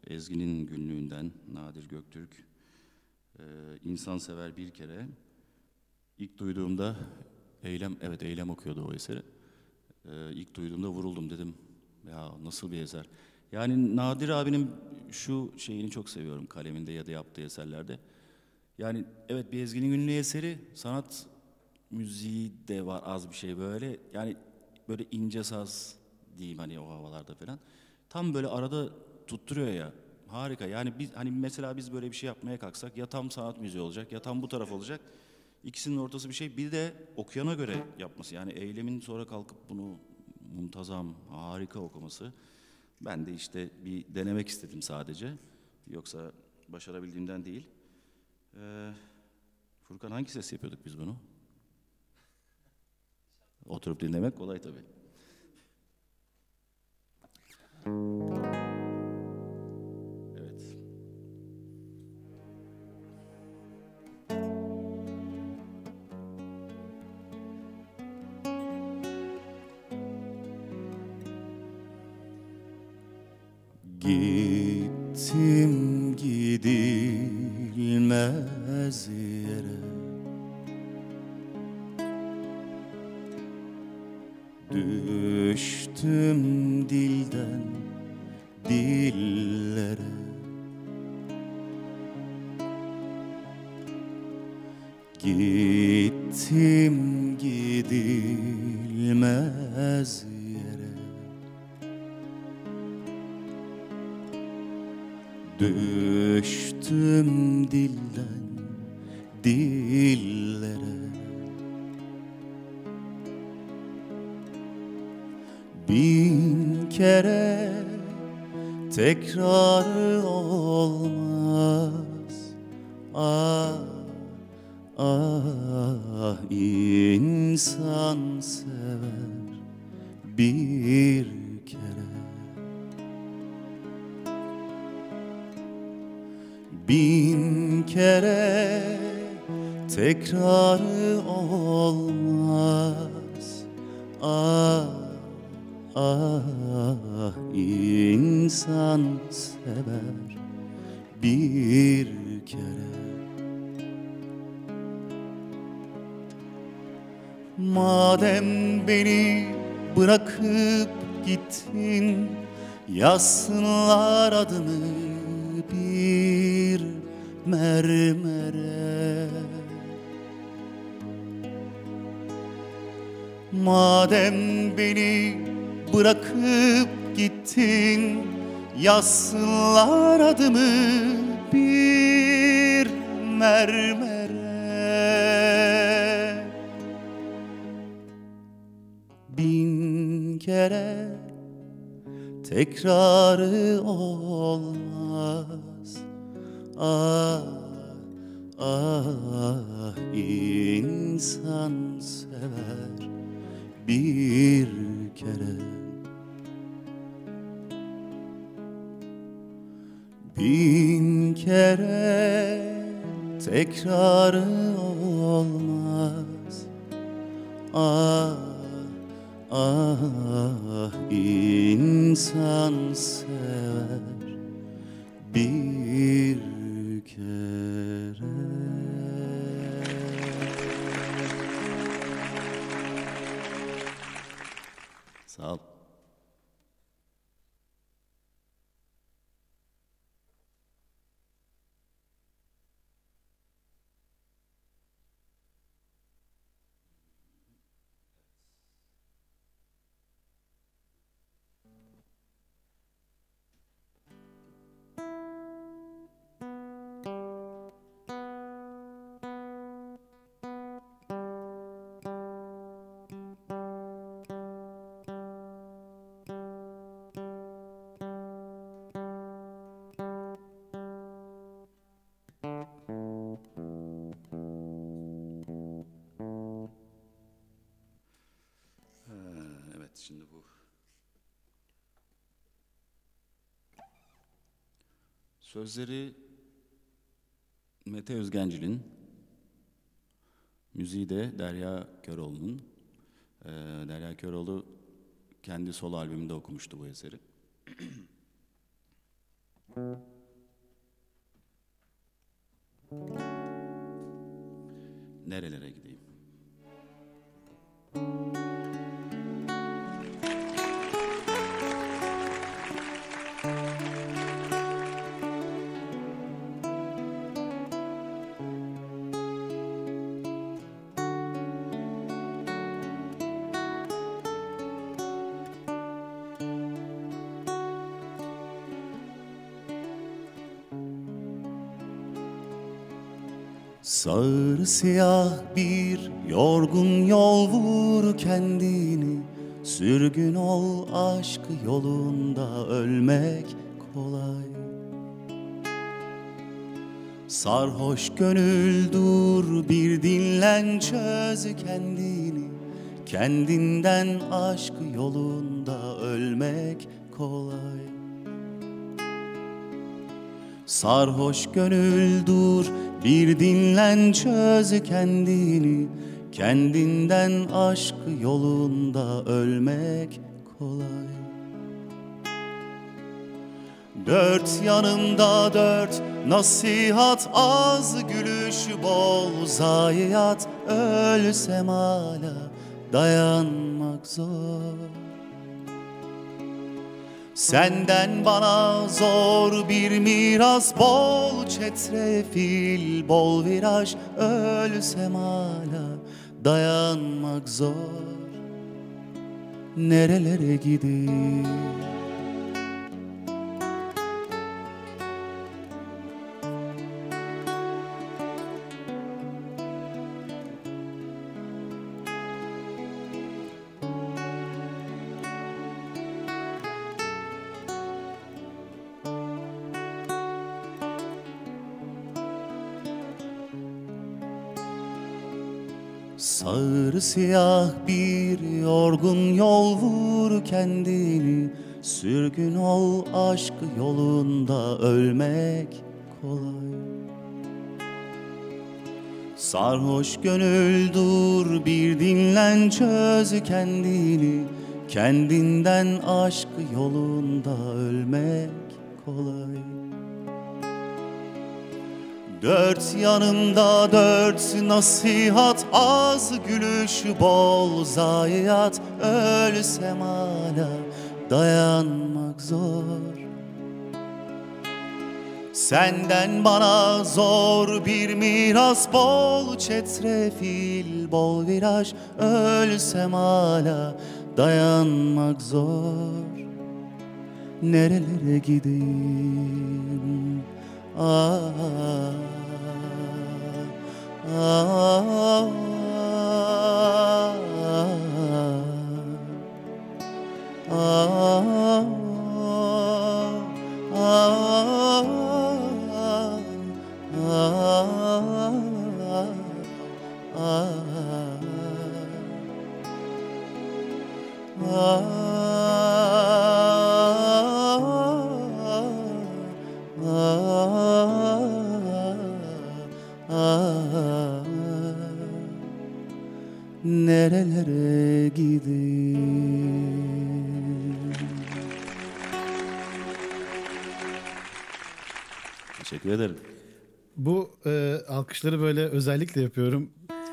Ezgi'nin günlüğünden Nadir Göktürk. Ee, insansever bir kere. İlk duyduğumda Eylem, evet Eylem okuyordu o eseri. Ee, ilk duyduğumda vuruldum dedim. Ya nasıl bir eser. Yani Nadir abinin şu şeyini çok seviyorum kaleminde ya da yaptığı eserlerde. Yani evet bir Ezgi'nin günlüğü eseri sanat müziği de var az bir şey böyle. Yani böyle ince saz diyeyim hani o havalarda falan. Tam böyle arada tutturuyor ya. Harika. Yani biz hani mesela biz böyle bir şey yapmaya kalksak ya tam sanat müziği olacak ya tam bu taraf olacak. İkisinin ortası bir şey. Bir de okuyana göre yapması. Yani eylemin sonra kalkıp bunu muntazam, harika okuması. Ben de işte bir denemek istedim sadece. Yoksa başarabildiğimden değil. Ee, Furkan hangi ses yapıyorduk biz bunu? Oturup dinlemek kolay tabii. Evet. Madem beni bırakıp gittin Yazsınlar adımı bir mermere. Madem beni bırakıp gittin Yazsınlar adımı bir mermere kere tekrarı olmaz. Ah, ah insan sever bir kere. Bin kere tekrarı olmaz. Ah, ah insan sever Sözleri Mete Özgencil'in, müziği de Derya Köroğlu'nun. Ee, Derya Köroğlu kendi solo albümünde okumuştu bu eseri. Sağır siyah bir yorgun yol vur kendini. Sürgün ol aşk yolunda ölmek kolay. Sarhoş gönül dur bir dinlen çöz kendini. Kendinden aşk yolunda ölmek kolay. Sarhoş gönül dur bir dinlen çöz kendini. Kendinden aşk yolunda ölmek kolay. Dört yanımda dört nasihat az gülüş bol zayiat. Ölsem hala dayanmak zor Senden bana zor bir miras Bol çetrefil, bol viraj. Ölsem hala dayanmak zor. Nerelere gideyim Sağır siyah bir yorgun yol vur kendini. Sürgün ol aşk yolunda ölmek kolay. Sarhoş gönül dur bir dinlen çöz kendini. Kendinden aşk yolunda ölmek kolay Dört yanımda dört nasihat Az gülüş bol zayiat. Ölsem hala dayanmak zor. Senden bana zor bir miras Bol çetrefil, bol viraj. Ölsem hala dayanmak zor. Nerelere gideyim? Ah, ah, alkışları böyle özellikle yapıyorum.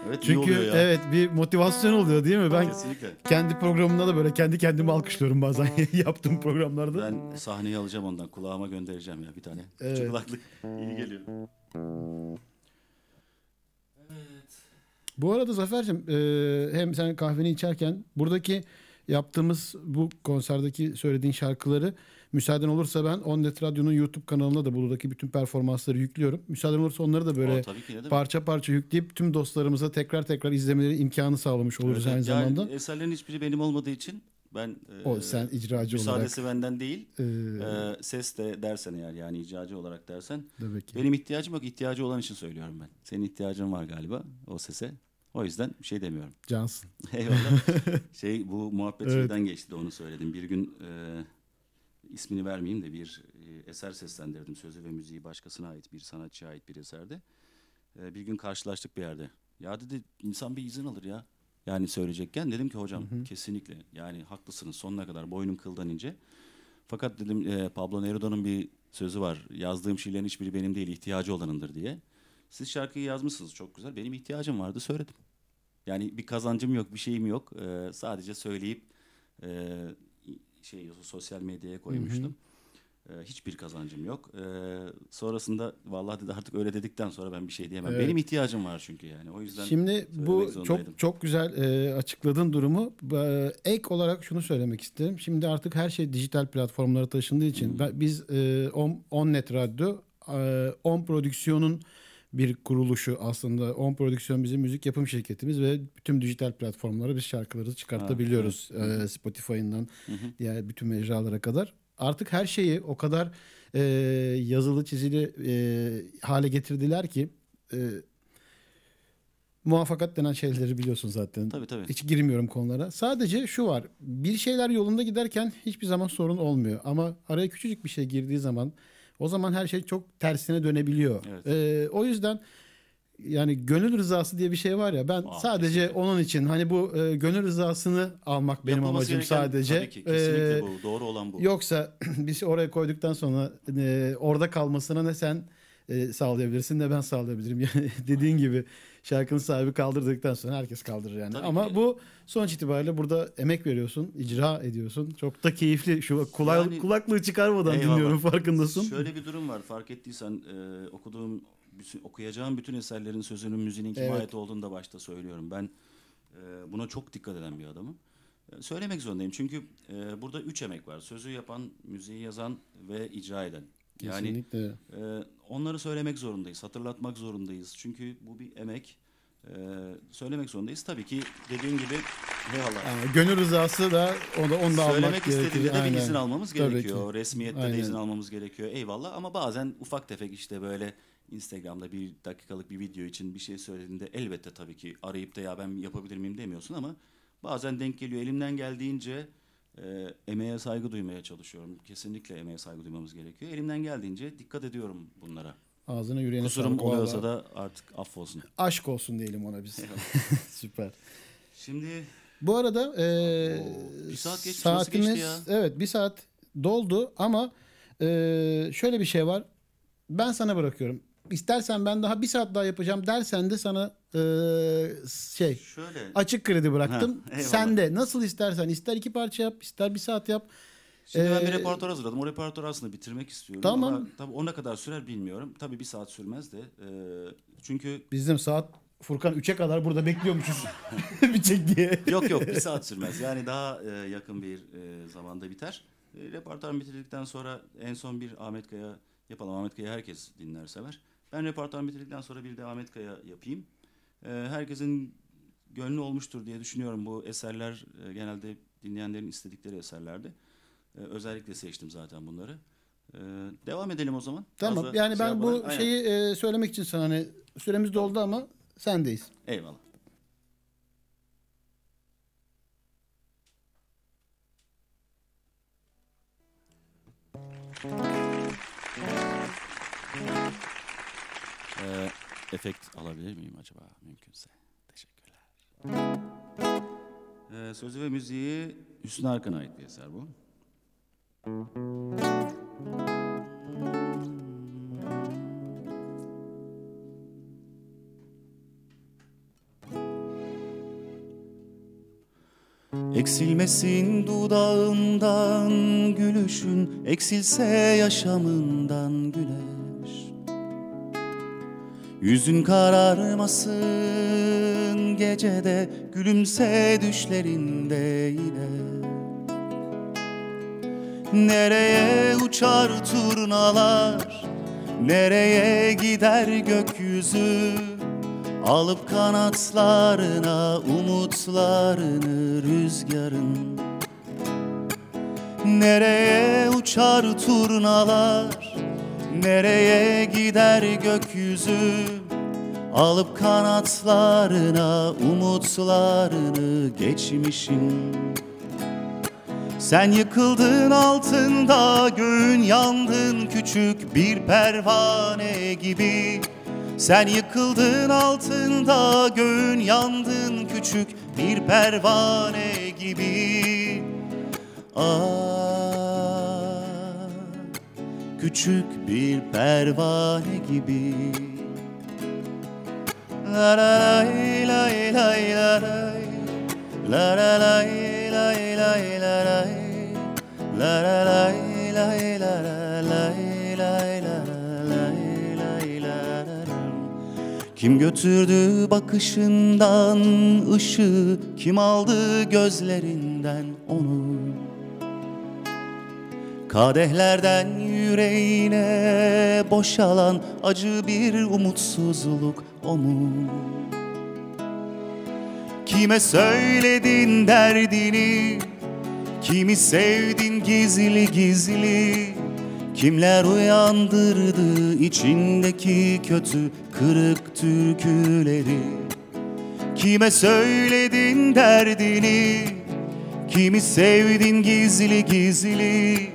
Evet Çünkü evet bir motivasyon oluyor değil mi? Ben Kesinlikle. kendi programımda da böyle kendi kendimi alkışlıyorum bazen yaptığım programlarda. Ben sahneyi alacağım ondan. Kulağıma göndereceğim ya bir tane. Evet. Küçük kulaklık. İyi geliyor. Bu arada Zafer'cim e, hem sen kahveni içerken buradaki yaptığımız bu konserdeki söylediğin şarkıları müsaaden olursa ben Onnet Radyo'nun YouTube kanalına da buradaki bütün performansları yüklüyorum. Müsaaden olursa onları da böyle demek. parça parça yükleyip tüm dostlarımıza tekrar tekrar izlemeleri imkanı sağlamış oluruz Evet, aynı yani zamanda. eserlerin hiçbiri benim olmadığı için ben e, O sen icracı olarak. müsaadesi benden değil. Ee, e, ses de dersen eğer yani icracı olarak dersen Tabii ki. benim ihtiyacım yok. ihtiyacı olan için söylüyorum ben. Senin ihtiyacın var galiba o sese. O yüzden bir şey demiyorum. Cansın. Eyvallah. şey bu muhabbet Evet. geçti de onu söyledim. Bir gün e, ismini vermeyeyim de bir e, eser seslendirdim. Sözü ve müziği başkasına ait bir sanatçıya ait bir eserde. E, bir gün karşılaştık bir yerde. Ya dedi insan bir izin alır ya. Yani söyleyecekken dedim ki hocam kesinlikle yani haklısınız sonuna kadar boynum kıldan ince. Fakat dedim e, Pablo Neruda'nın bir sözü var. Yazdığım şiirlerin hiçbiri benim değil ihtiyacı olanındır diye. Siz şarkıyı yazmışsınız çok güzel. Benim ihtiyacım vardı söyledim. Yani bir kazancım yok, bir şeyim yok. Ee, sadece söyleyip e, şey sosyal medyaya koymuştum. Ee, hiçbir kazancım yok. Ee, sonrasında vallahi dedi artık öyle dedikten sonra ben bir şey diyemem. Evet. Benim ihtiyacım var çünkü yani. O yüzden Şimdi bu çok çok güzel e, açıkladığın durumu. E, ek olarak şunu söylemek isterim. Şimdi artık her şey dijital platformlara taşındığı için ben- biz e, On, On Net Radyo, e, On Prodüksiyon'un bir kuruluşu aslında. On Prodüksiyon bizim müzik yapım şirketimiz ve bütün dijital platformlara biz şarkıları çıkartabiliyoruz. E, Spotify'ından diğer bütün mecralara kadar. Artık her şeyi o kadar e, yazılı çizili e, hale getirdiler ki e, muvaffakat denen şeyleri biliyorsun zaten. Tabii, tabii. Hiç girmiyorum konulara. Sadece şu var. Bir şeyler yolunda giderken hiçbir zaman sorun olmuyor. Ama araya küçücük bir şey girdiği zaman o zaman her şey çok tersine dönebiliyor. Evet. Ee, o yüzden yani gönül rızası diye bir şey var ya ben Aa, sadece kesinlikle. onun için hani bu e, gönül rızasını almak benim Yapılması amacım gereken sadece. Tabii ki kesinlikle Ee, bu. Doğru olan bu. Yoksa biz oraya koyduktan sonra e, orada kalmasına ne sen e, sağlayabilirsin ne ben sağlayabilirim. Yani dediğin gibi şarkının sahibi kaldırdıktan sonra herkes kaldırır yani. Tabii Ama ki. bu sonuç itibariyle burada emek veriyorsun, icra ediyorsun. Çok da keyifli. Şu kula- Yani- kulaklığı çıkarmadan Eyvallah. dinliyorum farkındasın. Şöyle bir durum var fark ettiysen e, okuduğum bütün- okuyacağım bütün eserlerin sözünün müziğinin kime Evet. ait olduğunu da başta söylüyorum. Ben e, buna çok dikkat eden bir adamım. E, söylemek zorundayım çünkü e, burada üç emek var. Sözü yapan, müziği yazan ve icra eden. Yani Kesinlikle. e, onları söylemek zorundayız, hatırlatmak zorundayız. Çünkü bu bir emek. E, söylemek zorundayız. Tabii ki dediğim gibi eyvallah. Yani gönül rızası da onu, onu da almak Söylemek istediğinde de bir izin almamız Tabii gerekiyor. ki. Resmiyette Aynen. de izin almamız gerekiyor. Eyvallah ama bazen ufak tefek işte böyle Instagram'da bir dakikalık bir video için bir şey söylediğinde elbette tabii ki arayıp da ya ben yapabilir miyim demiyorsun ama bazen denk geliyor. Elimden geldiğince e, emeğe saygı duymaya çalışıyorum. Kesinlikle emeğe saygı duymamız gerekiyor. Elimden geldiğince dikkat ediyorum bunlara. Ağzına yüreğine Kusurum sağlık. oluyorsa Vallahi da artık affolsun. Aşk olsun diyelim ona biz. Süper. Şimdi Bu arada e, Oo, bir saat nasıl saatimiz geçti ya? evet bir saat doldu ama e, şöyle bir şey var. Ben sana bırakıyorum. İstersen ben daha bir saat daha yapacağım dersen de sana e, şey şöyle açık kredi bıraktım. Ha, eyvallah. Sen de nasıl istersen ister iki parça yap ister bir saat yap. Şimdi ben bir Ee, repertuar hazırladım. O repertuarı aslında bitirmek istiyorum. Tamam. Ama tabii o ne kadar sürer bilmiyorum. Tabii bir saat sürmez de. Ee, çünkü Bizim saat Furkan 3'e kadar burada bekliyormuşuz. bir çek diye. yok yok bir saat sürmez. Yani daha e, yakın bir e, zamanda biter. E, repertuarımı bitirdikten sonra en son bir Ahmet Kaya yapalım. Ahmet Kaya herkes dinler sever. Ben repertuarımı bitirdikten sonra bir de Ahmet Kaya yapayım. E, herkesin gönlü olmuştur diye düşünüyorum. Bu eserler e, genelde dinleyenlerin istedikleri eserlerdi. E, özellikle seçtim zaten bunları. E, devam edelim o zaman. Tamam. Fazla yani şey ben bu Aynen. şeyi e, söylemek için sana hani süremiz doldu ama sendeyiz. Eyvallah. Ee, efekt alabilir miyim acaba mümkünse? Teşekkürler. Ee, sözü ve müziği Hüsnü Arkan'a ait bir eser bu. Eksilmesin dudağından gülüşün Eksilse yaşamından güneş Yüzün kararmasın gecede Gülümse düşlerinde yine. Nereye uçar turnalar Nereye gider gökyüzü? Alıp kanatlarına umutlarını rüzgarın. Nereye uçar turnalar Nereye gider gökyüzü? Alıp kanatlarına umutlarını geçmişin sen yıkıldın altında göğün yandın küçük bir pervane gibi. Sen yıkıldın altında göğün yandın küçük bir pervane gibi. Ah küçük bir pervane gibi. La la la La la la La la la la la la la la. Kim götürdü bakışından ışığı? Kim aldı gözlerinden onu Kadehlerden yüreğine boşalan acı bir umutsuzluk o mu? Kime söyledin derdini? Kimi sevdin gizli gizli? Kimler uyandırdı içindeki kötü kırık türküleri? Kime söyledin derdini? Kimi sevdin gizli gizli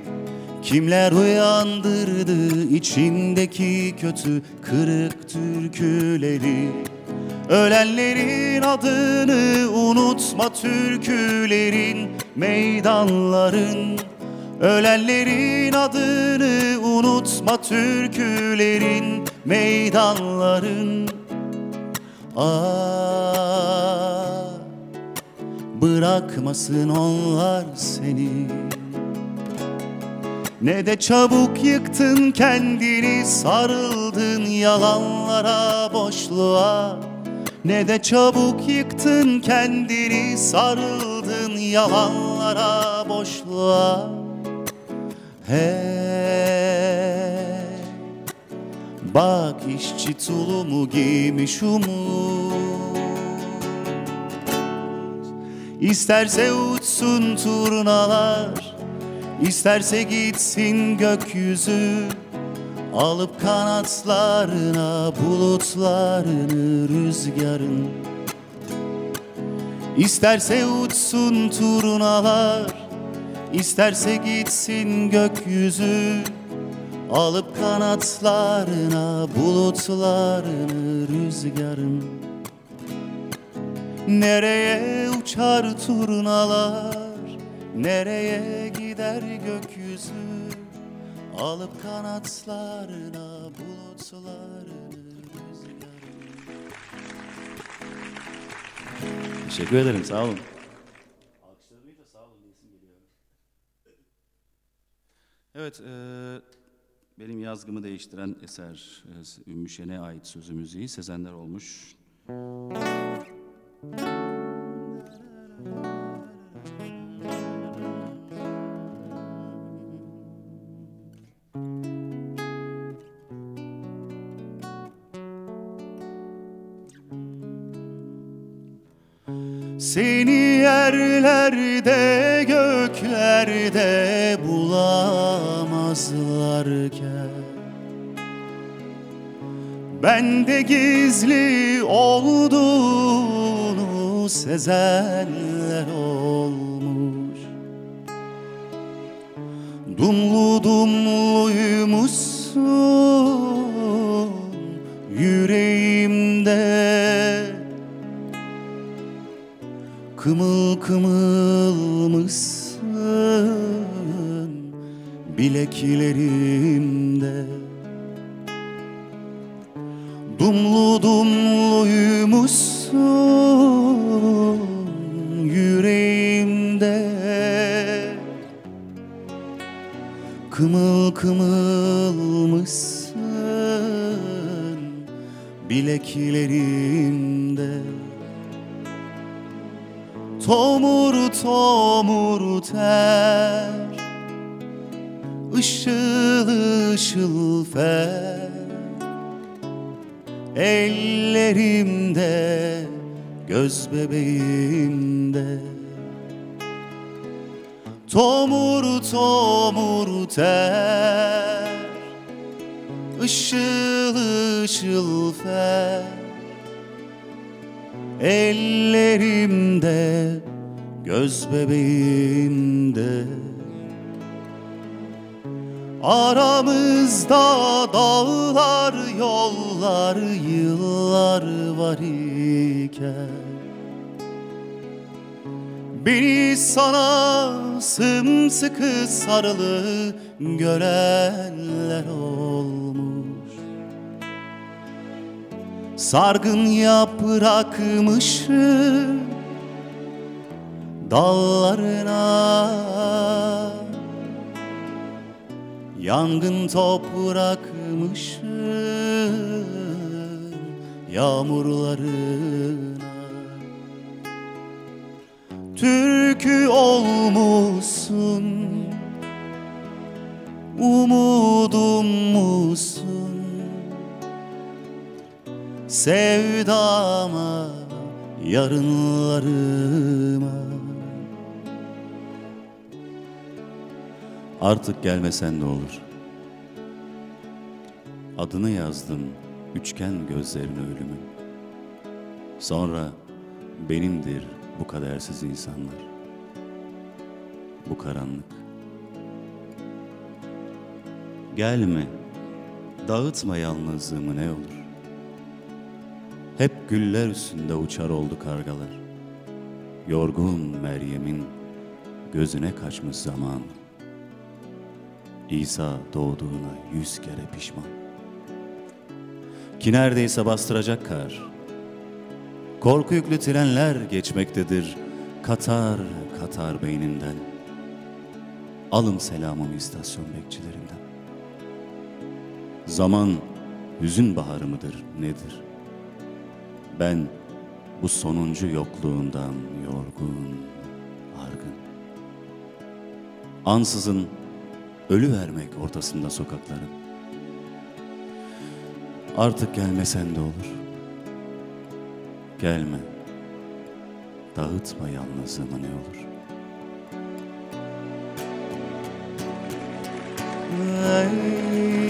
Kimler uyandırdı içindeki kötü kırık türküleri? Ölenlerin adını unutma türkülerin meydanların. Ölenlerin adını unutma türkülerin meydanların. Ah bırakmasın onlar seni ne de çabuk yıktın kendini sarıldın yalanlara boşluğa. Ne de çabuk yıktın kendini sarıldın yalanlara boşluğa. Hey Bak işçi tulumu giymiş umut. İsterse uçsun turnalar İsterse gitsin gökyüzü Alıp kanatlarına bulutlarını rüzgarın. İsterse uçsun turnalar İsterse gitsin gökyüzü Alıp kanatlarına bulutlarını rüzgarın. Nereye uçar turnalar Nereye gider gökyüzü Alıp kanatlarına bulutlarını Teşekkür ederim sağ olun. Evet, e, benim yazgımı değiştiren eser e, Ümmü Şen'e ait sözü müziği Sezenler olmuş. Seni yerlerde göklerde bulamazlarken. Bende gizli olduğunu sezenler olmuş. Dumlu dumluymuşsun yüreğimde Kımıl kımıl mısın bileklerimde. Dumlu dumluymuşsun yüreğimde. Kımıl kımıl mısın bileklerimde Tomur tomur ter. Işıl ışıl fer. Ellerimde Göz bebeğimde. Tomur tomur ter. Işıl ışıl fer ellerimde göz bebeğimde. Aramızda dağlar yollar yıllar var iken. Beni sana sımsıkı sarılı görenler olmuş Sargın yaprakmışım dallarına. Yangın toprakmışım yağmurlarına. Türkü olmuşsun Umudum musun Sevdama yarınlarıma. Artık gelmesen ne olur? Adını yazdım üçgen gözlerine ölümün. Sonra benimdir bu kadersiz insanlar. Bu karanlık. Gelme Dağıtma yalnızlığımı ne olur Hep güller üstünde uçar oldu kargalar. Yorgun Meryem'in gözüne kaçmış zaman. İsa doğduğuna yüz kere pişman. Ki neredeyse bastıracak kar. Korku yüklü trenler geçmektedir Katar katar beynimden Alım selamımı istasyon bekçilerinden. Zaman hüzün baharı mıdır nedir? Ben bu sonuncu yokluğundan yorgun, argın. Ansızın ölü vermek ortasında sokakların. Artık gelmesen de olur. Gelme. Dağıtma yalnızlığımı ne olur. Alkışlar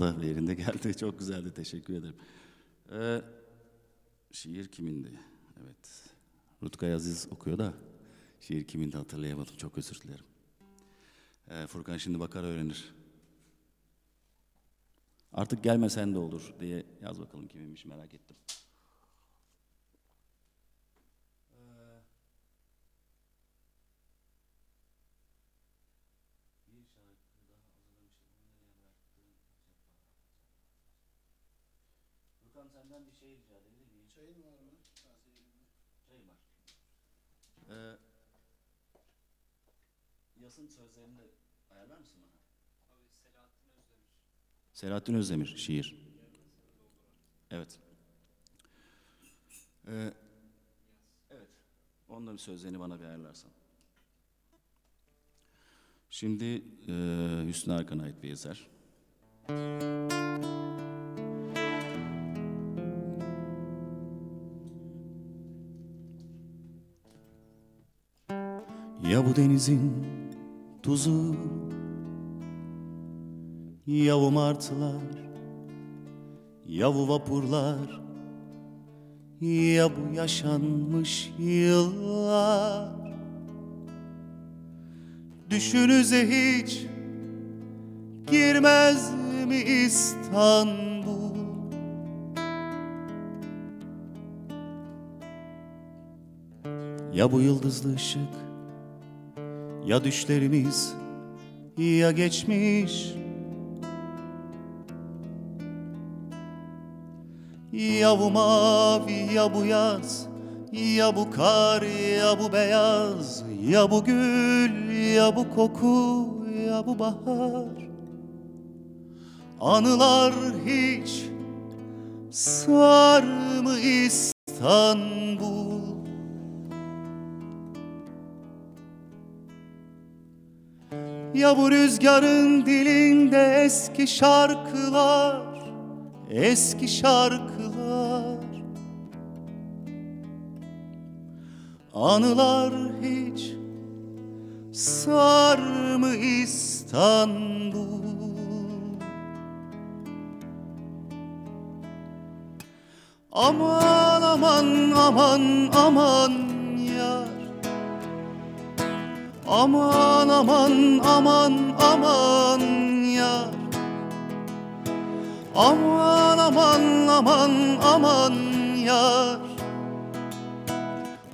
ve yerinde geldi. Çok güzeldi. Teşekkür ederim. Ee, şiir kimindi? Evet. Rutkay Aziz okuyor da şiir kimindi hatırlayamadım. Çok özür dilerim. Ee, Furkan şimdi bakar öğrenir. Artık gelmesen de olur diye yaz bakalım kiminmiş merak ettim. Furkan senden bir şey rica edebilir miyim? Çayın var mı? Çayım var. Ee, Yas'ın sözlerini de ayarlar mısın bana? Abi Selahattin Özdemir. Selahattin Özdemir şiir. Evet. Ee, evet. Onun bir sözlerini bana bir ayarlarsan. Şimdi e, Hüsnü Arkan'a ait bir eser. Ya bu denizin tuzu. Ya bu martılar Ya bu vapurlar. Ya bu yaşanmış yıllar. Düşünüze hiç Girmez mi İstanbul? Ya bu yıldızlı ışık ya düşlerimiz ya geçmiş. Ya bu mavi ya bu yaz Ya bu kar ya bu beyaz Ya bu gül ya bu koku ya bu bahar. Anılar hiç sar mı İstanbul Ya bu rüzgarın dilinde eski şarkılar Eski şarkılar. Anılar hiç sar mı İstanbul? Aman aman aman aman Aman aman aman aman yar. Aman aman aman aman yar.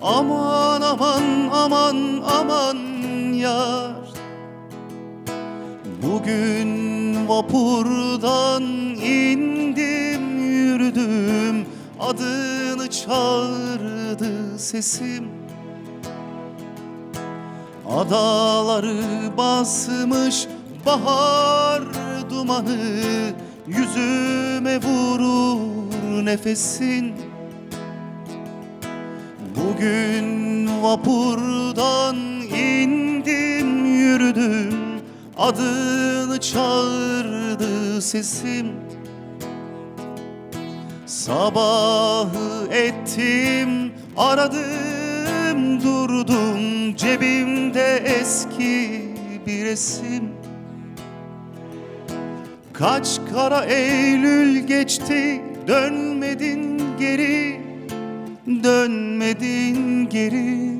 Aman aman aman aman yar. Bugün vapurdan indim yürüdüm. Adını çağırdı sesim Adaları basmış bahar dumanı Yüzüme vurur nefesin. Bugün vapurdan indim yürüdüm Adını çağırdı sesim. Sabahı ettim aradım durdum Cebimde eski bir resim. Kaç kara Eylül geçti dönmedin geri Dönmedin geri.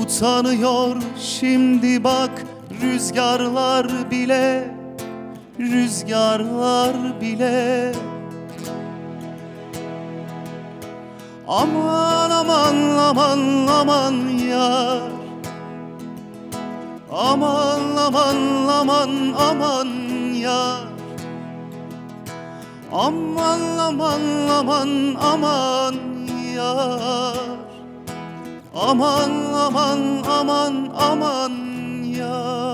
Utanıyor şimdi bak rüzgarlar bile Rüzgarlar bile Aman aman aman aman yar. Aman aman aman aman yar. Aman aman aman aman yar. Aman aman aman aman yar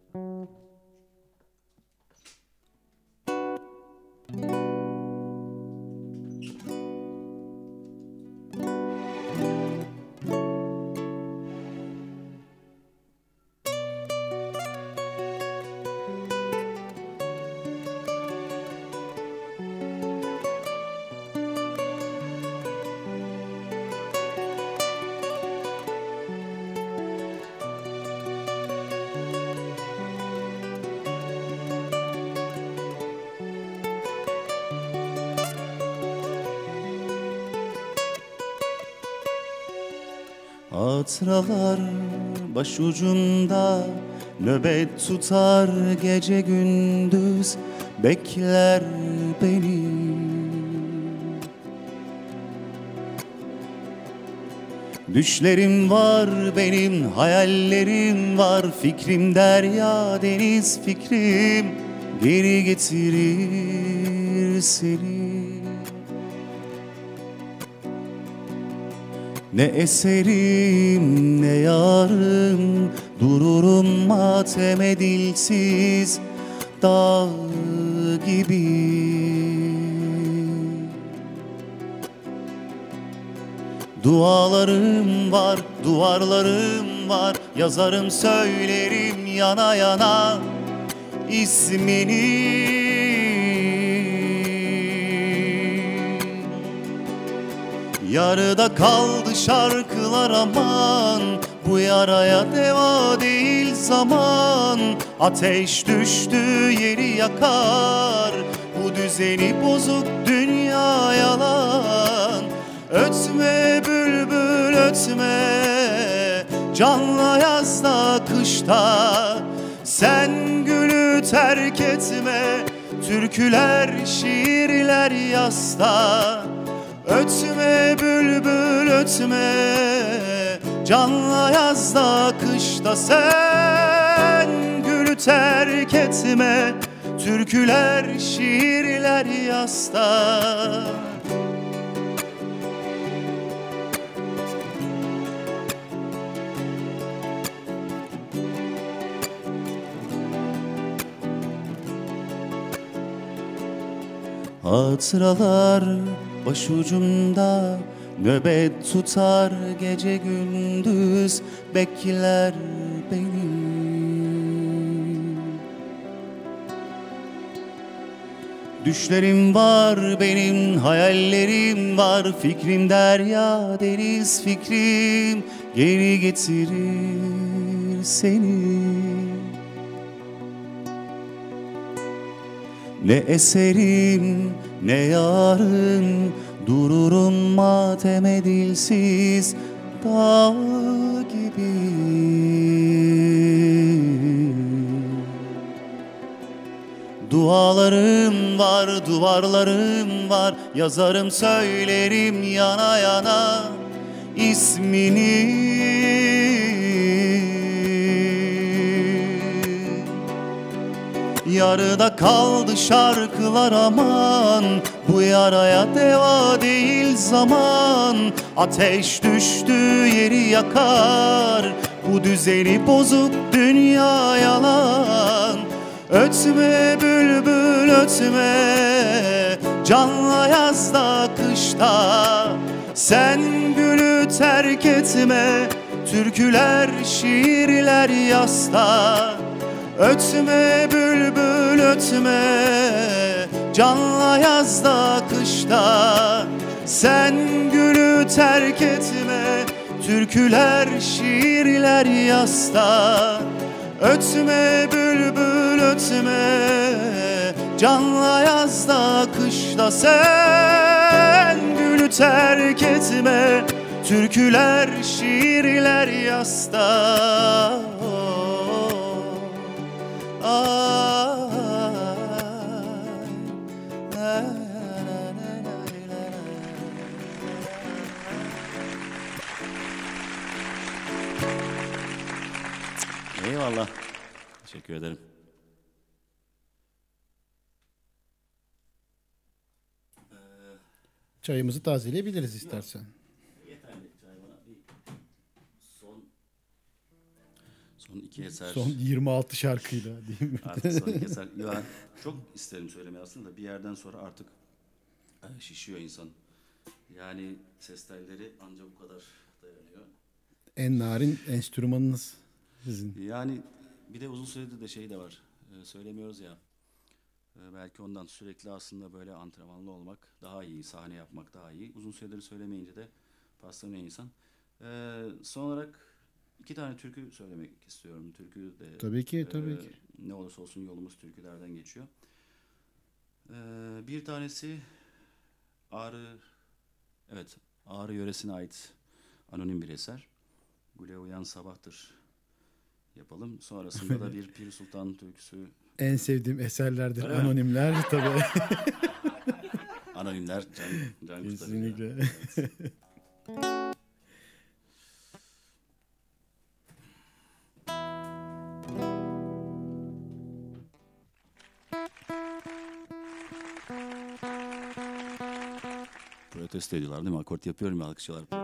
Hatıralar başucunda Nöbet tutar gece gündüz Bekler beni. Düşlerim var benim, hayallerim var. Fikrim derya deniz fikrim. Geri getirir seni Ne eserim ne yarım Dururum matem edilsiz Dağ gibi. Dualarım var, duvarlarım var Yazarım söylerim yana yana. İsmini Yarıda kaldı şarkılar aman. Bu yaraya deva değil zaman. Ateş düştü yeri yakar. Bu düzeni bozuk dünya yalan. Ötme bülbül ötme. Canla yazda kışta. Sen gülü terk etme. Türküler şiirler yasta. Ötme bülbül ötme Canla yazda kışta sen Gülü terk etme. Türküler şiirler yasta. Hatıralar başucumda Nöbet tutar gece gündüz Bekler beni. Düşlerim var benim hayallerim var Fikrim derya deniz fikrim Geri getirir seni Ne eserim ne yarın Dururum matem edilsiz dağ gibi. Dualarım var, duvarlarım var Yazarım söylerim yana yana ismini Yarıda kaldı şarkılar aman. Bu yaraya deva değil zaman. Ateş düştü yeri yakar. Bu düzeni bozuk dünya yalan. Ötme bülbül ötme. Canla yazda kışta. Sen gülü terk etme. Türküler şiirler yasta. Ötme bülbül ötme. Canla yazda kışta. Sen gülü terk etme. Türküler şiirler yasta. Ötme bülbül ötme. Canla yazda kışta. Sen gülü terk etme. Türküler şiirler yasta Eyvallah. Teşekkür ederim. Çayımızı tazeleyebiliriz istersen. Son son iki eser. Son 26 şarkıyla değil mi? Artık son iki eser. Ya, çok isterim söylemeyi aslında da bir yerden sonra artık e, şişiyor insan. Yani ses telleri ancak bu kadar dayanıyor. en narin enstrümanınız sizin. Yani bir de uzun süredir de şey de var. Ee, söylemiyoruz ya. Ee, belki ondan sürekli aslında böyle antrenmanlı olmak daha iyi, sahne yapmak daha iyi. Uzun süredir söylemeyince de paslanıyor insan. Ee, son olarak iki tane türkü söylemek istiyorum. Türkü de Tabii ki, tabii e, ki. ne olursa olsun yolumuz türkülerden geçiyor. Ee, bir tanesi Ağrı evet Ağrı yöresine ait anonim bir eser. Güle uyan sabahtır yapalım. Sonrasında da bir Pir Sultan türküsü En sevdiğim eserlerdir Öyle mi? anonimler tabii. anonimler can, can. Kesinlikle. Protesto ediyorlar değil mi? Akort yapıyorum ya alkışlıyorlar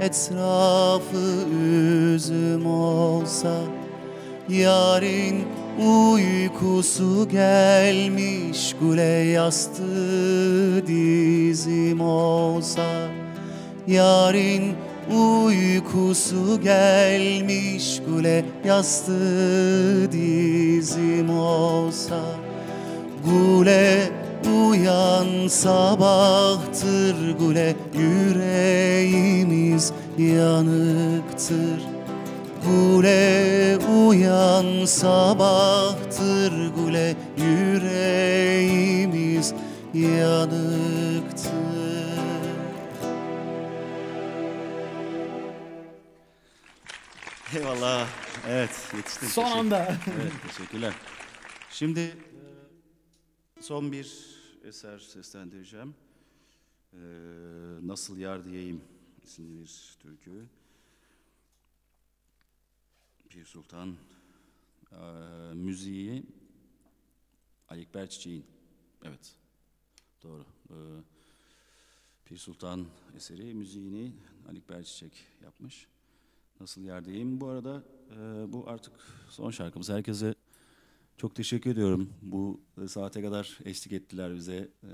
etrafı üzüm olsa Yarın uykusu gelmiş Güle yastığı dizim olsa Yarın uykusu gelmiş Güle yastığı dizim olsa Gule uyan sabahtır Gule yüreğimiz yanıktır Gule uyan sabahtır Gule yüreğimiz yanıktır Eyvallah. Evet yetiştim. Son Teşekkür- anda. Evet, teşekkürler. Şimdi e, son bir eser seslendireceğim. E, Nasıl Yar Diyeyim isimli bir türkü. Pir Sultan e, müziği Ali Ekber Çiçek'in. Evet, doğru. E, Pir Sultan eseri müziğini Ali Ekber Çiçek yapmış. Nasıl yerdeyim? Bu arada e, bu artık son şarkımız. Herkese çok teşekkür ediyorum. Bu e, saate kadar eşlik ettiler bize. E,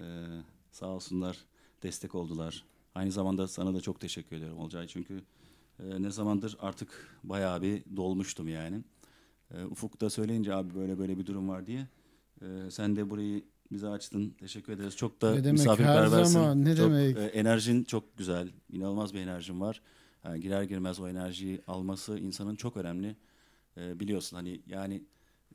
sağ olsunlar, destek oldular. Aynı zamanda sana da çok teşekkür ediyorum Olcay. Çünkü e, ne zamandır artık bayağı bir dolmuştum yani. E, Ufuk da söyleyince abi böyle böyle bir durum var diye. E, sen de burayı bize açtın. Teşekkür ederiz. Çok da Ne demek, misafirperversin. her zaman, ne çok, demek. e, enerjin çok güzel. İnanılmaz bir enerjin var. Yani girer girmez o enerjiyi alması insanın çok önemli. E, biliyorsun hani yani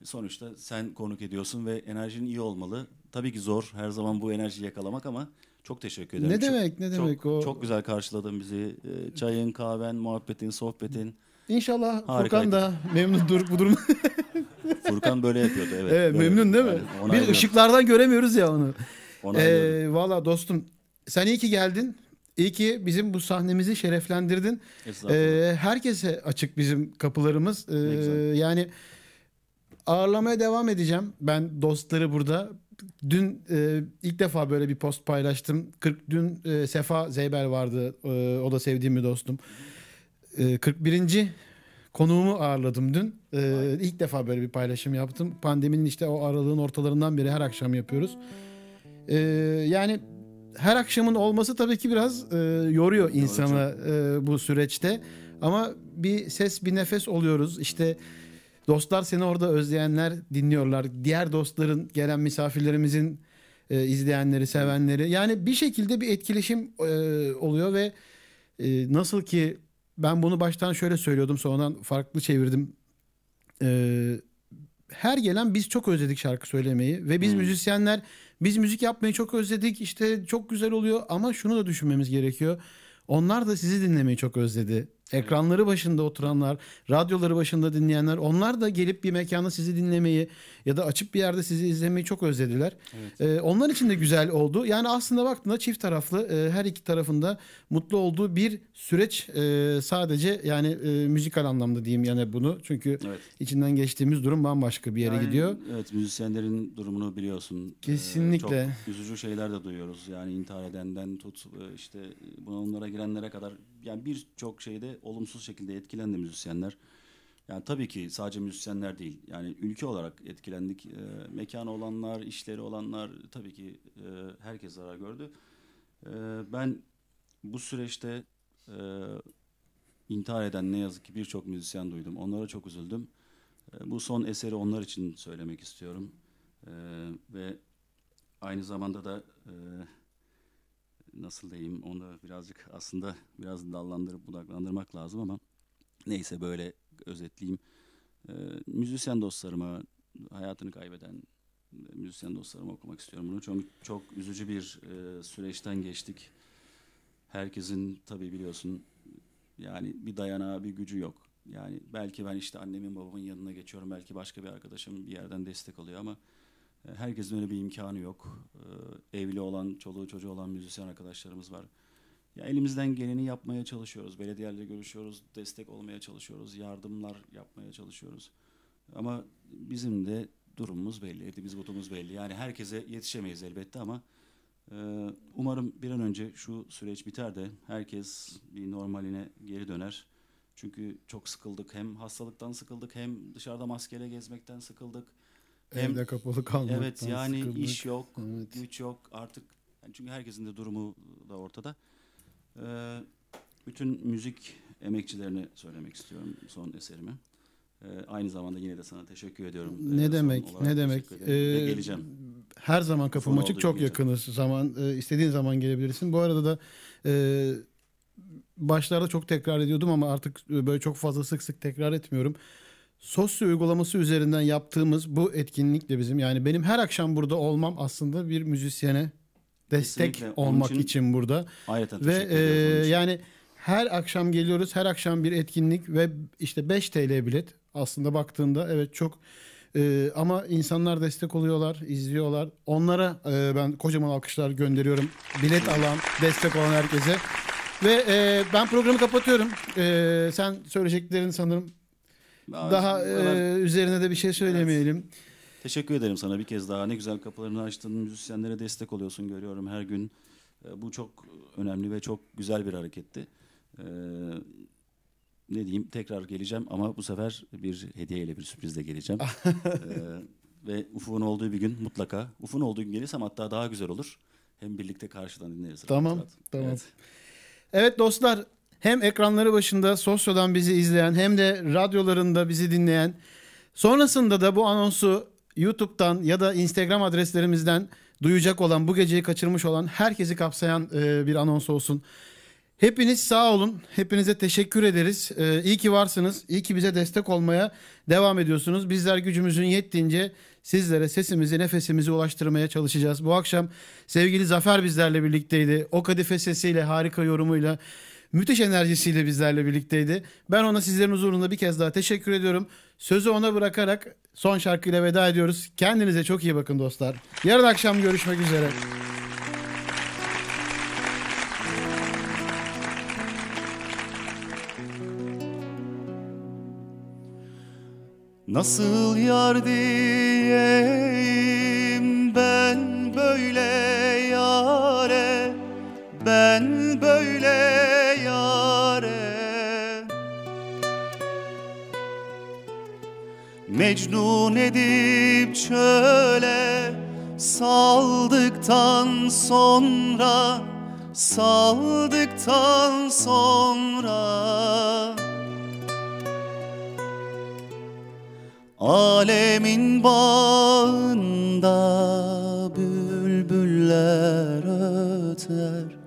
sonuçta sen konuk ediyorsun ve enerjin iyi olmalı. Tabii ki zor her zaman bu enerjiyi yakalamak ama çok teşekkür ederim. Ne Çok- demek, ne çok- demek o? Çok güzel karşıladın bizi. E, çayın, kahven, muhabbetin, sohbetin. İnşallah Harikaydı. Furkan da memnundur bu durum. Furkan böyle yapıyordu evet. evet böyle. memnun değil mi? Yani onaylıyorum, ışıklardan göremiyoruz ya onu. Ee, Valla dostum sen iyi ki geldin. İyi ki bizim bu sahnemizi şereflendirdin. Ee, herkese açık bizim kapılarımız. Ee, Ne yani ağırlamaya devam edeceğim. Ben dostları burada. Dün e, ilk defa böyle bir post paylaştım. 40 dün e, Sefa Zeybel vardı. E, o da sevdiğim bir dostum. E, 41. konuğumu ağırladım dün. E, ilk defa böyle bir paylaşım yaptım. Pandeminin işte o aralığın ortalarından beri her akşam yapıyoruz. E, yani her akşamın olması tabii ki biraz e, yoruyor insanı e, bu süreçte. Ama bir ses bir nefes oluyoruz. İşte dostlar seni orada özleyenler dinliyorlar. Diğer dostların gelen misafirlerimizin e, izleyenleri, sevenleri. Yani bir şekilde bir etkileşim e, oluyor ve e, nasıl ki ben bunu baştan şöyle söylüyordum sonradan farklı çevirdim. E, her gelen biz çok özledik şarkı söylemeyi ve biz müzisyenler biz müzik yapmayı çok özledik işte çok güzel oluyor ama şunu da düşünmemiz gerekiyor. Onlar da sizi dinlemeyi çok özledi. Ekranları başında oturanlar, radyoları başında dinleyenler onlar da gelip bir mekanda sizi dinlemeyi ya da açıp bir yerde sizi izlemeyi çok özlediler. Ee, onlar için de güzel oldu. Yani aslında baktığında çift taraflı e, her iki tarafında mutlu olduğu bir süreç e, sadece yani e, müzikal anlamda diyeyim yani bunu. Çünkü Evet. içinden geçtiğimiz durum bambaşka bir yere Yani, gidiyor. Evet müzisyenlerin durumunu biliyorsun. Ee, Kesinlikle. çok üzücü şeyler de duyuyoruz. Yani intihar edenden tut e, işte bunalımlara girenlere kadar yani birçok şeyde olumsuz şekilde etkilendi müzisyenler. Yani tabii ki sadece müzisyenler değil. Yani ülke olarak etkilendik. E, mekanı olanlar, işleri olanlar tabii ki e, herkes zarar gördü. E, ben bu süreçte e, intihar eden ne yazık ki birçok müzisyen duydum. Onlara çok üzüldüm. E, Bu son eseri onlar için söylemek istiyorum. E, ve aynı zamanda da e, nasıl diyeyim onu birazcık aslında biraz dallandırıp budaklandırmak lazım ama neyse böyle özetleyeyim. E, müzisyen dostlarıma, hayatını kaybeden e, müzisyen dostlarıma okumak istiyorum bunu. Çok, çok üzücü bir e, süreçten geçtik. Herkesin tabii biliyorsun yani bir dayanağı, bir gücü yok. Yani belki ben işte annemin babamın yanına geçiyorum. Belki başka bir arkadaşım bir yerden destek alıyor ama herkesin öyle bir imkanı yok. E, Evli olan, çoluğu çocuğu olan müzisyen arkadaşlarımız var. Ya elimizden geleni yapmaya çalışıyoruz. Belediyelerle görüşüyoruz, destek olmaya çalışıyoruz, yardımlar yapmaya çalışıyoruz. Ama bizim de durumumuz belli, etimiz butumuz belli. Yani herkese yetişemeyiz elbette ama e, umarım bir an önce şu süreç biter de herkes bir normaline geri döner. Çünkü çok sıkıldık. Hem hastalıktan sıkıldık hem dışarıda maskeyle gezmekten sıkıldık. Hem Evde kapalı kalmaktan Evet yani sıkıldık. iş yok, Evet. güç yok artık. Yani çünkü herkesin de durumu da ortada. Ee, bütün müzik emekçilerine söylemek istiyorum son eserimi. Ee, aynı zamanda yine de sana teşekkür ediyorum. Ee, Ne son demek, ne demek. Ee, geleceğim. Her zaman kapım Son açık. Çok gibi yakınız. Zaman e, istediğin zaman gelebilirsin. Bu arada da e, başlarda çok tekrar ediyordum ama artık e, böyle çok fazla sık sık tekrar etmiyorum. Sosyo uygulaması üzerinden yaptığımız bu etkinlikle bizim yani benim her akşam burada olmam aslında bir müzisyene destek Kesinlikle. Onun olmak için için burada. Ayrıca Ve e, yani her akşam geliyoruz. Her akşam bir etkinlik ve işte 5 TL bilet. Aslında baktığında evet çok e, ama insanlar destek oluyorlar, izliyorlar. Onlara e, ben kocaman alkışlar gönderiyorum. Bilet alan, destek olan herkese. Ve e, ben programı kapatıyorum. E, sen söyleyeceklerin sanırım Aa, daha bu kadar- e, üzerine de bir şey söylemeyelim. Teşekkür ederim sana bir kez daha. Ne güzel kapılarını açtın. Müzisyenlere destek oluyorsun görüyorum her gün. Ee, Bu çok önemli ve çok güzel bir hareketti. Ee, ne diyeyim tekrar geleceğim ama bu sefer bir hediyeyle bir sürprizle geleceğim. Ee, ve Ufuk'un olduğu bir gün mutlaka. Ufuk'un olduğu gün gelirsem hatta daha güzel olur. Hem birlikte karşıdan dinleriz. rahat Tamam, rahat. tamam. Evet. Evet dostlar hem ekranları başında sosyodan bizi izleyen hem de radyolarında bizi dinleyen sonrasında da bu anonsu YouTube'dan ya da Instagram adreslerimizden duyacak olan bu geceyi kaçırmış olan herkesi kapsayan e, bir anons olsun. Hepiniz sağ olun. Hepinize teşekkür ederiz. Ee, iyi ki varsınız. İyi ki bize destek olmaya devam ediyorsunuz. Bizler gücümüzün yettiğince sizlere sesimizi, nefesimizi ulaştırmaya çalışacağız. Bu akşam sevgili Zafer bizlerle birlikteydi. O kadife sesiyle, harika yorumuyla, müthiş enerjisiyle bizlerle birlikteydi. Ben ona sizlerin huzurunda bir kez daha teşekkür ediyorum. Sözü ona bırakarak son şarkıyla veda ediyoruz. Kendinize çok iyi bakın dostlar. Yarın akşam görüşmek üzere. Nasıl yar diyeyim ben böyle yare Ben Mecnun edip çöle saldıktan sonra Saldıktan sonra. Alemin bağında bülbüller öter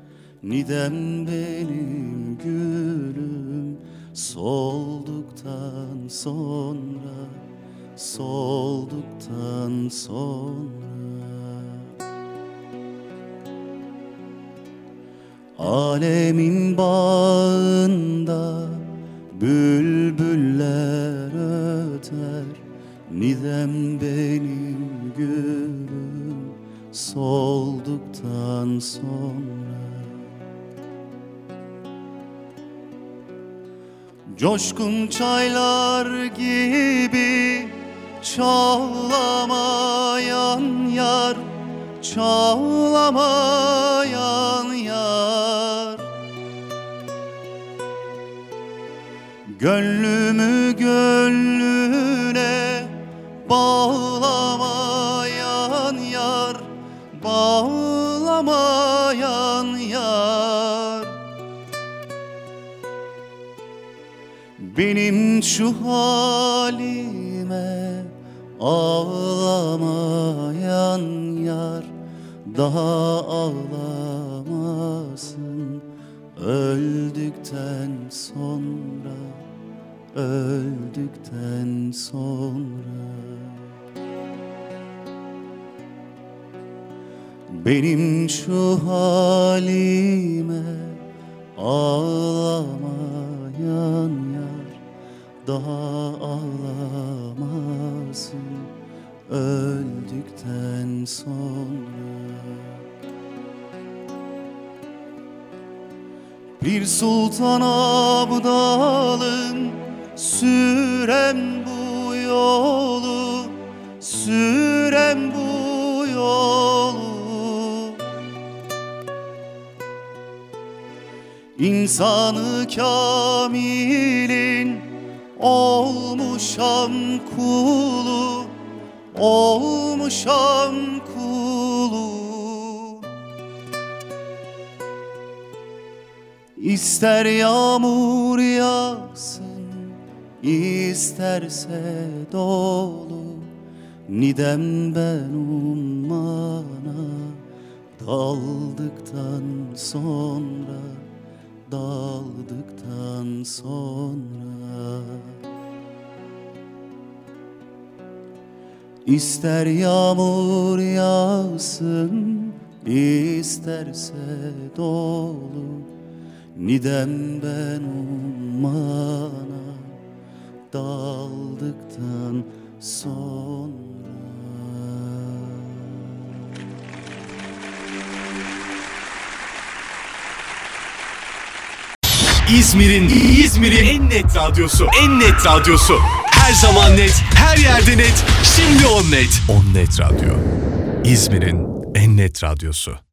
Nidem benim gülüm solduktan sonra Solduktan sonra. Alemin bağında Bülbüller öter Nidem benim gülüm Solduktan sonra. Coşkun çaylar gibi Çağlamayan yar Çağlamayan yar. Gönlümü gönlüne Bağlamayan yar Bağlamayan yar. Benim şu halime ağlamayan yar daha ağlamasın. Öldükten sonra öldükten sonra. Benim şu halime ağlamayan yar daha ağlamasın öldükten sonra. Bir sultan abdalım sürem bu yolu sürem bu yolu. İnsanı kamilin olmuşam kulu olmuşam kulu. İster yağmur yağsın isterse dolu. Nidem ben ummana daldıktan sonra daldıktan sonra İster yağmur yağsın isterse dolu Nidem ben ummana daldıktan sonra İzmir'in İzmir'in en net radyosu. En net radyosu. Her zaman net, her yerde net. Şimdi on net. On Net Radyo. İzmir'in en net radyosu.